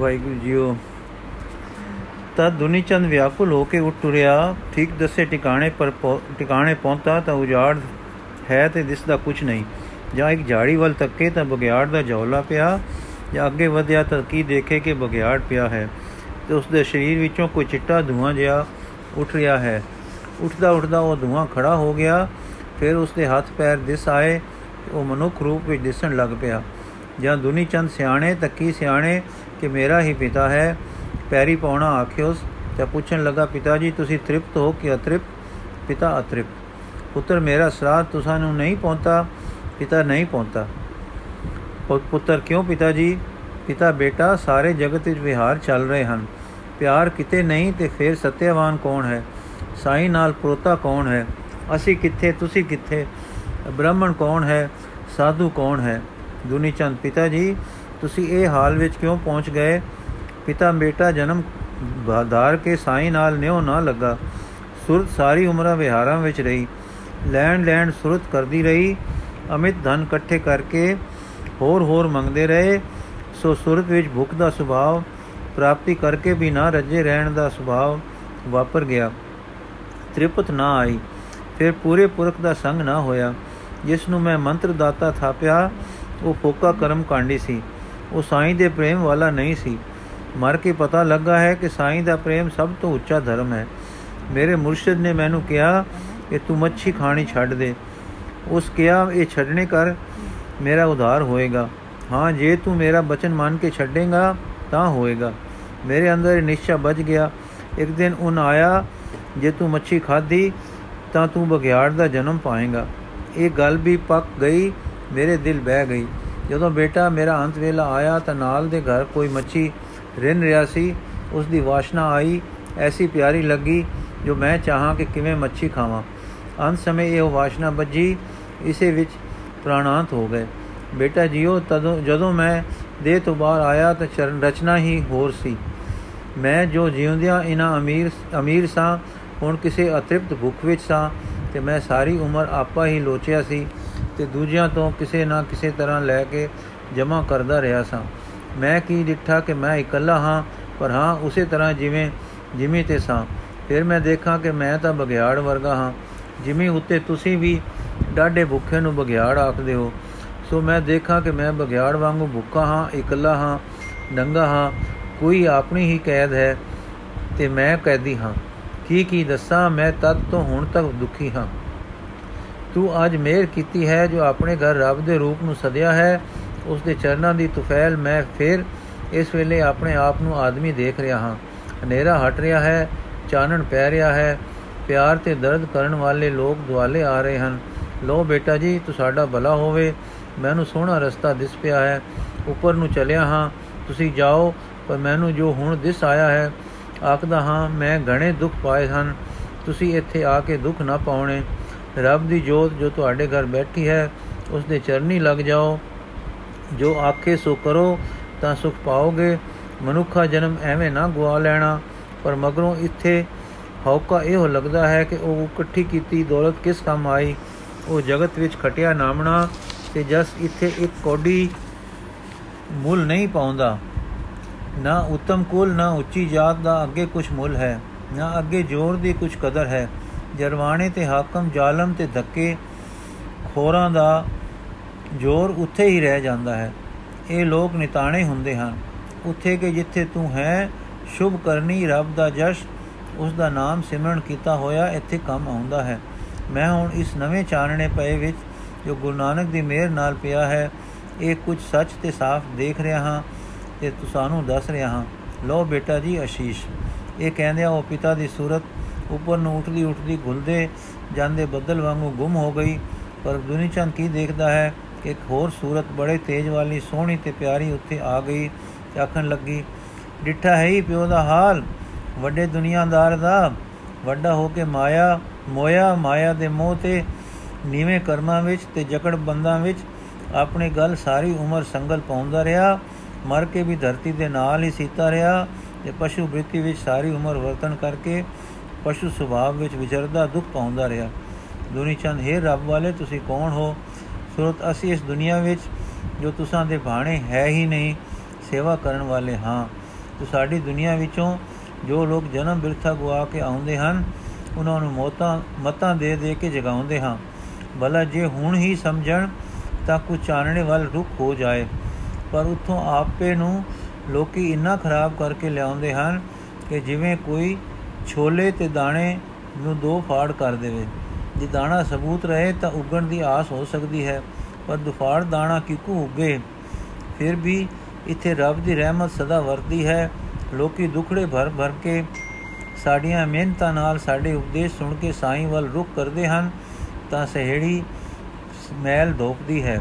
Waheguru JIO. ਤਦ ਦੁਨੀ ਚੰਦ ਵਿਆਕੁਲ ਹੋ ਕੇ ਉੱਠ ਟੁਰਿਆ ਠੀਕ ਦੱਸੇ ਟਿਕਾਣੇ ਪਰ ਟਿਕਾਣੇ ਪਹੁੰਚਾ ਤਾਂ ਉਜਾੜ ਹੈ ਤੇ ਦਿਸਦਾ ਕੁਝ ਨਹੀਂ। ਜਾਂ ਇੱਕ ਝਾੜੀ ਵੱਲ ਤੱਕੇ ਤਾਂ ਬਗਿਆੜ ਦਾ ਜੌਲਾ ਪਿਆ, ਜਾਂ ਅੱਗੇ ਵਧਿਆ ਤਾਂ ਕੀ ਦੇਖੇ ਕਿ ਬਗਿਆੜ ਪਿਆ ਹੈ। ਤੇ ਉਸ ਦੇ ਸਰੀਰ ਵਿੱਚੋਂ ਕੋਈ ਚਿੱਟਾ ਧੂਆਂ ਜਿਹਾ ਉੱਠ ਰਿਹਾ ਹੈ। ਉੱਠਦਾ ਉੱਠਦਾ ਉਹ ਧੂਆਂ ਖੜਾ ਹੋ ਗਿਆ, ਫਿਰ ਉਸ ਦੇ ਹੱਥ ਪੈਰ ਦਿਸ ਆਏ ਉਹ ਮਨੁੱਖ ਰੂਪ ਵਿੱਚ ਦਿਸਣ ਲੱਗ ਪਿਆ। ਜਾਂ ਦੁਨੀ ਚੰਦ ਸਿਆਣੇ ਤੱਕੀ ਸਿਆਣੇ ਕਿ ਮੇਰਾ ਹੀ ਪਿਤਾ ਹੈ। ਪੈਰੀ ਪਾਉਣਾ ਆਖਿਓਸ ਤੇ ਪੁੱਛਣ ਲੱਗਾ, ਪਿਤਾ ਜੀ, ਤੁਸੀਂ ਤ੍ਰਿਪਤ ਹੋ ਕਿ ਅਤ੍ਰਿਪਤ? ਪਿਤਾ ਅਤ੍ਰਿਪਤ। ਪੁੱਤਰ, ਮੇਰਾ ਸਰਾਧ ਤੁਸਾਂ ਨੂੰ ਨਹੀਂ ਪਹੁੰਚਾ ਪਿਤਾ ਨਹੀਂ ਪਹੁੰਚਾ ਪੁੱਤਰ, ਕਿਉਂ ਪਿਤਾ ਜੀ? ਪਿਤਾ, ਬੇਟਾ, ਸਾਰੇ ਜਗਤ ਵਿੱਚ ਵਿਹਾਰ ਚੱਲ ਰਹੇ ਹਨ। ਪਿਆਰ ਕਿਤੇ ਨਹੀਂ ਤੇ ਫਿਰ ਸਤਿਆਵਾਨ ਕੌਣ ਹੈ? ਸਾਈ ਨਾਲ ਪ੍ਰੋਤਾ ਕੌਣ ਹੈ? ਅਸੀਂ ਕਿੱਥੇ, ਤੁਸੀਂ ਕਿੱਥੇ? ਬ੍ਰਾਹਮਣ ਕੌਣ ਹੈ? ਸਾਧੂ ਕੌਣ ਹੈ? ਦੁਨੀ ਚੰਦ ਪਿਤਾ ਜੀ ਤੁਸੀਂ ਇਹ ਹਾਲ ਵਿੱਚ ਕਿਉਂ ਪਹੁੰਚ ਗਏ? ਪਿਤਾ ਬੇਟਾ ਜਨਮ ਧਾਰ ਕੇ ਸਾਈ ਨਾਲ ਨਿਉ ਨਾ ਲੱਗਾ। ਸੁਰਤ ਸਾਰੀ ਉਮਰਾਂ ਵਿਹਾਰਾਂ ਵਿੱਚ ਰਹੀ। ਲੈਣ ਲੈਣ ਸੁਰਤ ਕਰਦੀ ਰਹੀ। ਅਮਿਤ ਧਨ ਇਕੱਠੇ ਕਰਕੇ ਹੋਰ ਹੋਰ ਮੰਗਦੇ ਰਹੇ। ਸੋ ਸੁਰਤ ਵਿੱਚ ਭੁੱਖ ਦਾ ਸੁਭਾਅ, ਪ੍ਰਾਪਤੀ ਕਰਕੇ ਵੀ ਨਾ ਰੱਜੇ ਰਹਿਣ ਦਾ ਸੁਭਾਅ ਵਾਪਰ ਗਿਆ। ਤ੍ਰਿਪਤ ਨਾ ਆਈ। ਫਿਰ ਪੂਰੇ ਪੁਰਖ ਦਾ ਸੰਗ ਨਾ ਹੋਇਆ। ਜਿਸ ਨੂੰ ਮੈਂ ਮੰਤਰ ਦਾਤਾ ਥਾਪਿਆ, ਉਹ ਫੋਕਾ ਕਰਮ ਕਾਂਡੀ ਸੀ। ਉਹ ਸਾਈਂ ਦੇ ਪ੍ਰੇਮ ਵਾਲਾ ਨਹੀਂ ਸੀ। ਮਰ ਕੇ ਪਤਾ ਲੱਗਾ ਹੈ ਕਿ ਸਾਈਂ ਦਾ ਪ੍ਰੇਮ ਸਭ ਤੋਂ ਉੱਚਾ ਧਰਮ ਹੈ। ਮੇਰੇ ਮੁਰਸ਼ਿਦ ਨੇ ਮੈਨੂੰ ਕਿਹਾ ਕਿ ਤੂੰ ਮੱਛੀ ਖਾਣੀ ਛੱਡ ਦੇ। ਉਸ ਕਿਹਾ, ਇਹ ਛੱਡਣੇ ਕਰ, ਮੇਰਾ ਉਧਾਰ ਹੋਏਗਾ। ਹਾਂ, ਜੇ ਤੂੰ ਮੇਰਾ ਬਚਨ ਮੰਨ ਕੇ ਛੱਡੇਗਾ, ਤਾਂ ਹੋਏਗਾ। ਮੇਰੇ ਅੰਦਰ ਨਿਸ਼ਚਾ ਬਚ ਗਿਆ। ਇੱਕ ਦਿਨ ਉਹ ਆਇਆ, ਜੇ ਤੂੰ ਮੱਛੀ ਖਾਧੀ, ਤਾਂ ਤੂੰ ਬਗਿਆੜ ਦਾ ਜਨਮ ਪਾਏਗਾ। ਇਹ ਗੱਲ ਵੀ ਪੱਕ ਗਈ, ਮੇਰੇ ਦਿਲ ਬਹਿ ਗਈ। ਜਦੋਂ ਬੇਟਾ ਮੇਰਾ ਅੰਤ ਵੇਲਾ ਆਇਆ ਤਾਂ ਨਾਲ ਦੇ ਘਰ ਕੋਈ ਮੱਛੀ ਰਿੰਨ ਰਿਆ ਸੀ। ਉਸ ਦੀ ਵਾਸ਼ਨਾ ਆਈ, ਐਸੀ ਪਿਆਰੀ ਲੱਗੀ ਜੋ ਮੈਂ ਚਾਹਾਂ ਕਿ ਕਿਵੇਂ ਮੱਛੀ ਖਾਵਾਂ। ਅੰਤ ਸਮੇਂ ਇਹ ਵਾਸ਼ਨਾ ਵੱਜੀ, ਇਸੇ ਵਿੱਚ ਪ੍ਰਾਣਾਂਤ ਹੋ ਗਏ। ਬੇਟਾ ਜੀਓ, ਤਦੋਂ ਜਦੋਂ ਮੈਂ ਦੇਹ ਤੋਂ ਬਾਹਰ ਆਇਆ ਤਾਂ ਚਰਨ ਰਚਨਾ ਹੀ ਹੋਰ ਸੀ। ਮੈਂ ਜੋ ਜਿਉਂਦਿਆਂ ਇਨਾ ਅਮੀਰ ਅਮੀਰ ਸਾਂ, ਹੁਣ ਕਿਸੇ ਅਤ੍ਰਿਪਤ ਭੁੱਖ ਵਿੱਚ ਸਾਂ ਤੇ ਮੈਂ ਸਾਰੀ ਉਮਰ ਆਪਾ ਹੀ ਲੋਚਿਆ ਸੀ। ਤੇ ਦੂਜਿਆਂ ਤੋਂ ਕਿਸੇ ਨਾ ਕਿਸੇ ਤਰ੍ਹਾਂ ਲੈ ਕੇ ਜਮਾ ਕਰਦਾ ਰਿਹਾ ਸਾਂ। ਮੈਂ ਕੀ ਡਿੱਠਾ ਕਿ ਮੈਂ ਇਕੱਲਾ ਹਾਂ, ਪਰ ਹਾਂ, ਉਸੇ ਤਰ੍ਹਾਂ ਜਿਵੇਂ ਜਿਵੇਂ ਤੇ ਸਾਂ। ਫਿਰ ਮੈਂ ਦੇਖਾਂ ਕਿ ਮੈਂ ਤਾਂ ਬਗਿਆੜ ਵਰਗਾ ਹਾਂ। ਜਿਵੇਂ ਉੱਤੇ ਤੁਸੀਂ ਵੀ ਡਾਢੇ ਭੁੱਖੇ ਨੂੰ ਬਗਿਆੜ ਆਖਦੇ ਹੋ, ਸੋ ਮੈਂ ਦੇਖਾਂ ਕਿ ਮੈਂ ਬਗਿਆੜ ਵਾਂਗੂ ਭੁੱਖਾ ਹਾਂ, ਇਕੱਲਾ ਹਾਂ ਨੰਗਾ ਹਾਂ। ਕੋਈ ਆਪਣੀ ਹੀ ਕੈਦ ਹੈ ਤੇ ਮੈਂ ਕੈਦੀ ਹਾਂ। ਕੀ ਕੀ ਦੱਸਾਂ, ਮੈਂ ਤਦ ਤੋਂ ਹੁਣ ਤੱਕ ਦੁਖੀ ਹਾਂ। ਤੂੰ ਅੱਜ ਮਿਹਰ ਕੀਤੀ ਹੈ ਜੋ ਆਪਣੇ ਘਰ ਰੱਬ ਦੇ ਰੂਪ ਨੂੰ ਸਦਿਆ ਹੈ। ਉਸ ਦੇ ਚਰਨਾਂ ਦੀ ਤੁਫੈਲ ਮੈਂ ਫਿਰ ਇਸ ਵੇਲੇ ਆਪਣੇ ਆਪ ਨੂੰ ਆਦਮੀ ਦੇਖ ਰਿਹਾ ਹਾਂ। ਹਨੇਰਾ ਹਟ ਰਿਹਾ ਹੈ, ਚਾਨਣ ਪੈ ਰਿਹਾ ਹੈ। ਪਿਆਰ ਤੇ ਦਰਦ ਕਰਨ ਵਾਲੇ ਲੋਕ ਦੁਆਲੇ ਆ ਰਹੇ ਹਨ। ਲੋ ਬੇਟਾ ਜੀ, ਤੂੰ ਸਾਡਾ ਭਲਾ ਹੋਵੇ। ਮੈਨੂੰ ਸੋਹਣਾ ਰਸਤਾ ਦਿਸ ਪਿਆ ਹੈ। ਉੱਪਰ ਨੂੰ ਚੱਲਿਆ ਹਾਂ। ਤੁਸੀਂ ਜਾਓ, ਪਰ ਮੈਨੂੰ ਜੋ ਹੁਣ ਦਿਸ ਆਇਆ ਹੈ, ਆਖਦਾ ਹਾਂ, ਮੈਂ ਘਣੇ ਦੁੱਖ ਪਾਏ ਹਨ। ਤੁਸੀਂ ਇੱਥੇ ਆ ਕੇ ਦੁੱਖ ਨਾ ਪਾਉਣੇ। ਰੱਬ ਦੀ ਜੋਤ ਜੋ ਤੁਹਾਡੇ ਘਰ ਬੈਠੀ ਹੈ ਉਸ ਦੇ ਚਰਨੀ ਲੱਗ ਜਾਓ। ਜੋ ਆਖੇ ਸੋ ਕਰੋ, ਤਾਂ ਸੁਖ ਪਾਓਗੇ। ਮਨੁੱਖਾ ਜਨਮ ਐਵੇਂ ਨਾ ਗਵਾ ਲੈਣਾ। ਪਰ ਮਗਰੋਂ ਇੱਥੇ ਹੌਕਾ ਇਹੋ ਲੱਗਦਾ ਹੈ ਕਿ ਉਹ ਇਕੱਠੀ ਕੀਤੀ ਦੌਲਤ ਕਿਸ ਕੰਮ ਆਈ? ਉਹ ਜਗਤ ਵਿੱਚ ਖਟਿਆ ਨਾਮਣਾ ਤੇ ਜਸ ਇੱਥੇ ਇੱਕ ਕੋਡੀ ਮੁੱਲ ਨਹੀਂ ਪਾਉਂਦਾ। ਨਾ ਉਤਮ ਕੁਲ, ਨਾ ਉੱਚੀ ਜਾਤ ਦਾ ਅੱਗੇ ਕੁਝ ਮੁੱਲ ਹੈ। ਨਾ ਅੱਗੇ ਜ਼ੋਰ ਦੀ ਕੁਝ ਕਦਰ ਹੈ। ਜਰਵਾਣੇ ਤੇ ਹਾਕਮ, ਜ਼ਾਲਮ ਤੇ ਧੱਕੇ ਖੋਰਾਂ ਦਾ ਜ਼ੋਰ ਉੱਥੇ ਹੀ ਰਹਿ ਜਾਂਦਾ ਹੈ। ਇਹ ਲੋਕ ਨਿਤਾਣੇ ਹੁੰਦੇ ਹਨ। ਉੱਥੇ ਕਿ ਜਿੱਥੇ ਤੂੰ ਹੈ, ਸ਼ੁਭ ਕਰਨੀ ਰੱਬ ਦਾ ਜਸ਼ ਉਸ ਦਾ ਨਾਮ ਸਿਮਰਨ ਕੀਤਾ ਹੋਇਆ ਇੱਥੇ ਕੰਮ ਆਉਂਦਾ ਹੈ। ਮੈਂ ਹੁਣ ਇਸ ਨਵੇਂ ਚਾਨਣੇ ਪਏ ਵਿੱਚ, ਜੋ ਗੁਰੂ ਨਾਨਕ ਦੀ ਮਿਹਰ ਨਾਲ ਪਿਆ ਹੈ, ਇਹ ਕੁਝ ਸੱਚ ਤੇ ਸਾਫ਼ ਦੇਖ ਰਿਹਾ ਹਾਂ ਤੇ ਤੁਹਾਨੂੰ ਦੱਸ ਰਿਹਾ ਹਾਂ। ਲੋ ਬੇਟਾ ਜੀ ਆਸ਼ੀਸ਼ ਇਹ ਕਹਿੰਦੇ ਆ, ਉਹ ਪਿਤਾ ਦੀ ਸੂਰਤ ਉੱਪਰ ਨੂੰ ਉੱਠਦੀ ਉੱਠਦੀ ਗੁਲਦੇ ਜਾਂਦੇ ਬੱਦਲ ਵਾਂਗੂ ਗੁੰਮ ਹੋ ਗਈ। ਪਰ ਦੁਨੀਚੰਦ ਕੀ ਦੇਖਦਾ ਹੈ? ਕਿ ਇੱਕ ਹੋਰ ਸੂਰਤ ਬੜੇ ਤੇਜ ਵਾਲੀ, ਸੋਹਣੀ ਤੇ ਪਿਆਰੀ ਉੱਥੇ ਆ ਗਈ। ਤੇ ਆਖਣ ਲੱਗੀ, ਡਿੱਠਾ ਹੈ ਹੀ ਪਿਓ ਦਾ ਹਾਲ, ਵੱਡੇ ਦੁਨੀਆਦਾਰ ਦਾ। ਵੱਡਾ ਹੋ ਕੇ ਮਾਇਆ, ਮੋਇਆ, ਮਾਇਆ ਦੇ ਮੋਹ ਤੇ, ਨੀਵੇਂ ਕਰਮਾਂ ਵਿੱਚ ਤੇ ਜਕੜ ਬੰਦਾਂ ਵਿੱਚ। ਆਪਣੇ ਗੱਲ ਸਾਰੀ ਉਮਰ ਸੰਗਲ ਪਾਉਂਦਾ ਰਿਹਾ। ਮਰ ਕੇ ਵੀ ਧਰਤੀ ਦੇ ਨਾਲ ਹੀ ਸੀਤਾ ਰਿਹਾ ਤੇ ਪਸ਼ੂ ਬ੍ਰਿਤੀ ਵਿੱਚ ਸਾਰੀ ਉਮਰ ਵਰਤਨ ਕਰਕੇ ਪਸ਼ੂ ਸੁਭਾਵ ਵਿੱਚ ਵਿਚਰਦਾ ਦੁੱਖ ਪਾਉਂਦਾ ਰਿਹਾ। ਦੁਨੀ ਚੰਦ, ਹੈ ਰੱਬ ਵਾਲੇ, ਤੁਸੀਂ ਕੌਣ ਹੋ? ਸੁਰਤ, ਅਸੀਂ ਇਸ ਦੁਨੀਆ ਵਿੱਚ ਜੋ ਤੁਸਾਂ ਦੇ ਬਾਣੇ ਹੈ ਹੀ ਨਹੀਂ, ਸੇਵਾ ਕਰਨ ਵਾਲੇ ਹਾਂ। ਤੇ ਸਾਡੀ ਦੁਨੀਆ ਵਿੱਚੋਂ ਜੋ ਲੋਕ ਜਨਮ ਬਿਰਥਾ ਗਵਾ ਕੇ ਆਉਂਦੇ ਹਨ, ਉਹਨਾਂ ਨੂੰ ਮੋਤਾਂ, ਮਤਾਂ ਦੇ ਦੇ ਕੇ ਜਗਾਉਂਦੇ ਹਾਂ। ਭਲਾ ਜੇ ਹੁਣ ਹੀ ਸਮਝਣ, ਤਾਂ ਕੁਝ ਚਾਨਣੇ ਵੱਲ ਰੁਕ ਹੋ ਜਾਏ। ਪਰ ਉਥੋਂ ਆਪੇ ਨੂੰ ਲੋਕੀ ਇੰਨਾ ਖਰਾਬ ਕਰਕੇ ਲਿਆਉਂਦੇ ਹਨ ਕਿ ਜਿਵੇਂ ਕੋਈ ਛੋਲੇ ਤੇ ਦਾਣੇ ਨੂੰ ਦੋ ਫਾੜ ਕਰ ਦੇਵੇ। ਜੇ ਦਾਣਾ ਸਬੂਤ ਰਹੇ ਤਾਂ ਉਗਣ ਦੀ ਆਸ ਹੋ ਸਕਦੀ ਹੈ, ਪਰ ਦੁਫਾੜ ਦਾਣਾ ਕਿਕੂ ਉਗੇ? ਫਿਰ ਵੀ ਇੱਥੇ ਰੱਬ ਦੀ ਰਹਿਮਤ ਸਦਾ ਵਰਦੀ ਹੈ। ਲੋਕੀ ਦੁਖੜੇ ਭਰ ਭਰ ਕੇ ਸਾਡੀਆਂ ਮਿਹਨਤਾਂ ਨਾਲ ਸਾਡੇ ਉਪਦੇਸ਼ ਸੁਣ ਕੇ ਸਾਈਂ ਵੱਲ ਰੁਕ ਕਰਦੇ ਹਨ, ਤਾਂ ਸਹਿੜੀ ਮੈਲ ਧੋਪਦੀ ਹੈ।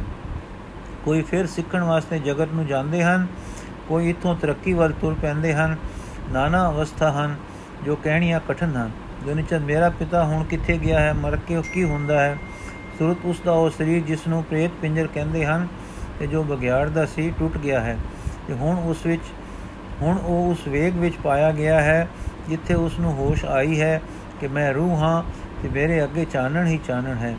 ਕੋਈ ਫਿਰ ਸਿੱਖਣ ਵਾਸਤੇ ਜਗਤ ਨੂੰ ਜਾਂਦੇ ਹਨ, ਕੋਈ ਇਥੋਂ ਤਰੱਕੀ ਵੱਲ ਤੁਰ ਪੈਂਦੇ ਹਨ, ਨਾਨਾ ਅਵਸਥਾ ਹਨ। ਜੋ ਕਹਿਣੀਆਂ ਕਠਨ ਹਨ। ਦੁਨੀਚੰਦ ਮੇਰਾ ਪਿਤਾ ਹੁਣ ਕਿੱਥੇ ਗਿਆ ਹੈ, ਮਰ ਕੇ ਕੀ ਹੁੰਦਾ ਹੈ? ਸੁਰਤ ਉਸ ਦਾ, ਉਹ ਸਰੀਰ ਜਿਸ ਨੂੰ ਪ੍ਰੇਤ ਪਿੰਜਰ ਕਹਿੰਦੇ ਹਨ, ਤੇ ਜੋ ਬਗਿਆੜ ਦਾ ਸੀ ਟੁੱਟ ਗਿਆ ਹੈ। ਤੇ ਹੁਣ ਉਸ ਵਿੱਚ, ਹੁਣ ਉਹ ਉਸ ਵੇਗ ਵਿੱਚ ਪਾਇਆ ਗਿਆ ਹੈ, ਜਿੱਥੇ ਉਸ ਨੂੰ ਹੋਸ਼ ਆਈ ਹੈ ਕਿ ਮੈਂ ਰੂਹ ਹਾਂ ਤੇ ਮੇਰੇ ਅੱਗੇ ਚਾਨਣ ਹੀ ਚਾਨਣ ਹੈ।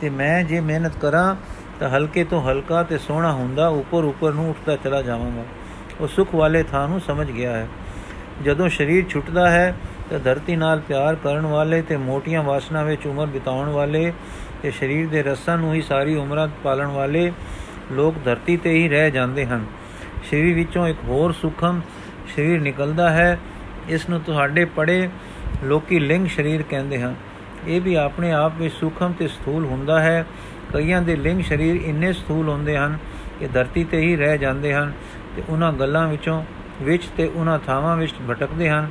ਤੇ ਮੈਂ ਜੇ ਮਿਹਨਤ ਕਰਾਂ, ਤਾਂ ਹਲਕੇ ਤੋਂ ਹਲਕਾ ਤੇ ਸੋਹਣਾ ਹੁੰਦਾ ਉੱਪਰ ਉੱਪਰ ਨੂੰ ਉੱਠਦਾ ਚਲਾ ਜਾਵਾਂਗਾ। ਉਹ ਸੁਖ ਵਾਲੇ ਥਾਂ ਨੂੰ ਸਮਝ ਗਿਆ ਹੈ। ਜਦੋਂ ਸਰੀਰ ਛੁੱਟਦਾ ਹੈ ਤਾਂ ਧਰਤੀ ਨਾਲ ਪਿਆਰ ਕਰਨ ਵਾਲੇ ਤੇ ਮੋਟੀਆਂ ਵਾਸਨਾ ਵਿੱਚ ਉਮਰ ਬਿਤਾਉਣ ਵਾਲੇ ਤੇ ਸਰੀਰ ਦੇ ਰਸਾਂ ਨੂੰ ਹੀ ਸਾਰੀ ਉਮਰਾਂ ਪਾਲਣ ਵਾਲੇ ਲੋਕ ਧਰਤੀ ਤੇ ਹੀ ਰਹਿ ਜਾਂਦੇ ਹਨ। ਸਰੀਰ ਵਿੱਚੋਂ ਇੱਕ ਹੋਰ ਸੁਖਮ ਸਰੀਰ ਨਿਕਲਦਾ ਹੈ। ਇਸ ਨੂੰ ਤੁਹਾਡੇ ਪੜੇ ਲੋਕੀ ਲਿੰਗ ਸਰੀਰ ਕਹਿੰਦੇ ਹਨ। ਇਹ ਵੀ ਆਪਣੇ ਆਪ ਵਿੱਚ ਸੁਖਮ ਤੇ ਸਥੂਲ ਹੁੰਦਾ ਹੈ। ਕਈਆਂ ਦੇ ਲਿੰਗ ਸਰੀਰ ਇੰਨੇ ਸਥੂਲ ਹੁੰਦੇ ਹਨ ਕਿ ਧਰਤੀ ਤੇ ਹੀ ਰਹਿ ਜਾਂਦੇ ਹਨ ਤੇ ਉਹਨਾਂ ਗੱਲਾਂ ਵਿੱਚੋਂ ਵਿੱਚ ਤੇ ਉਹਨਾਂ ਥਾਵਾਂ ਵਿੱਚ ਭਟਕਦੇ ਹਨ,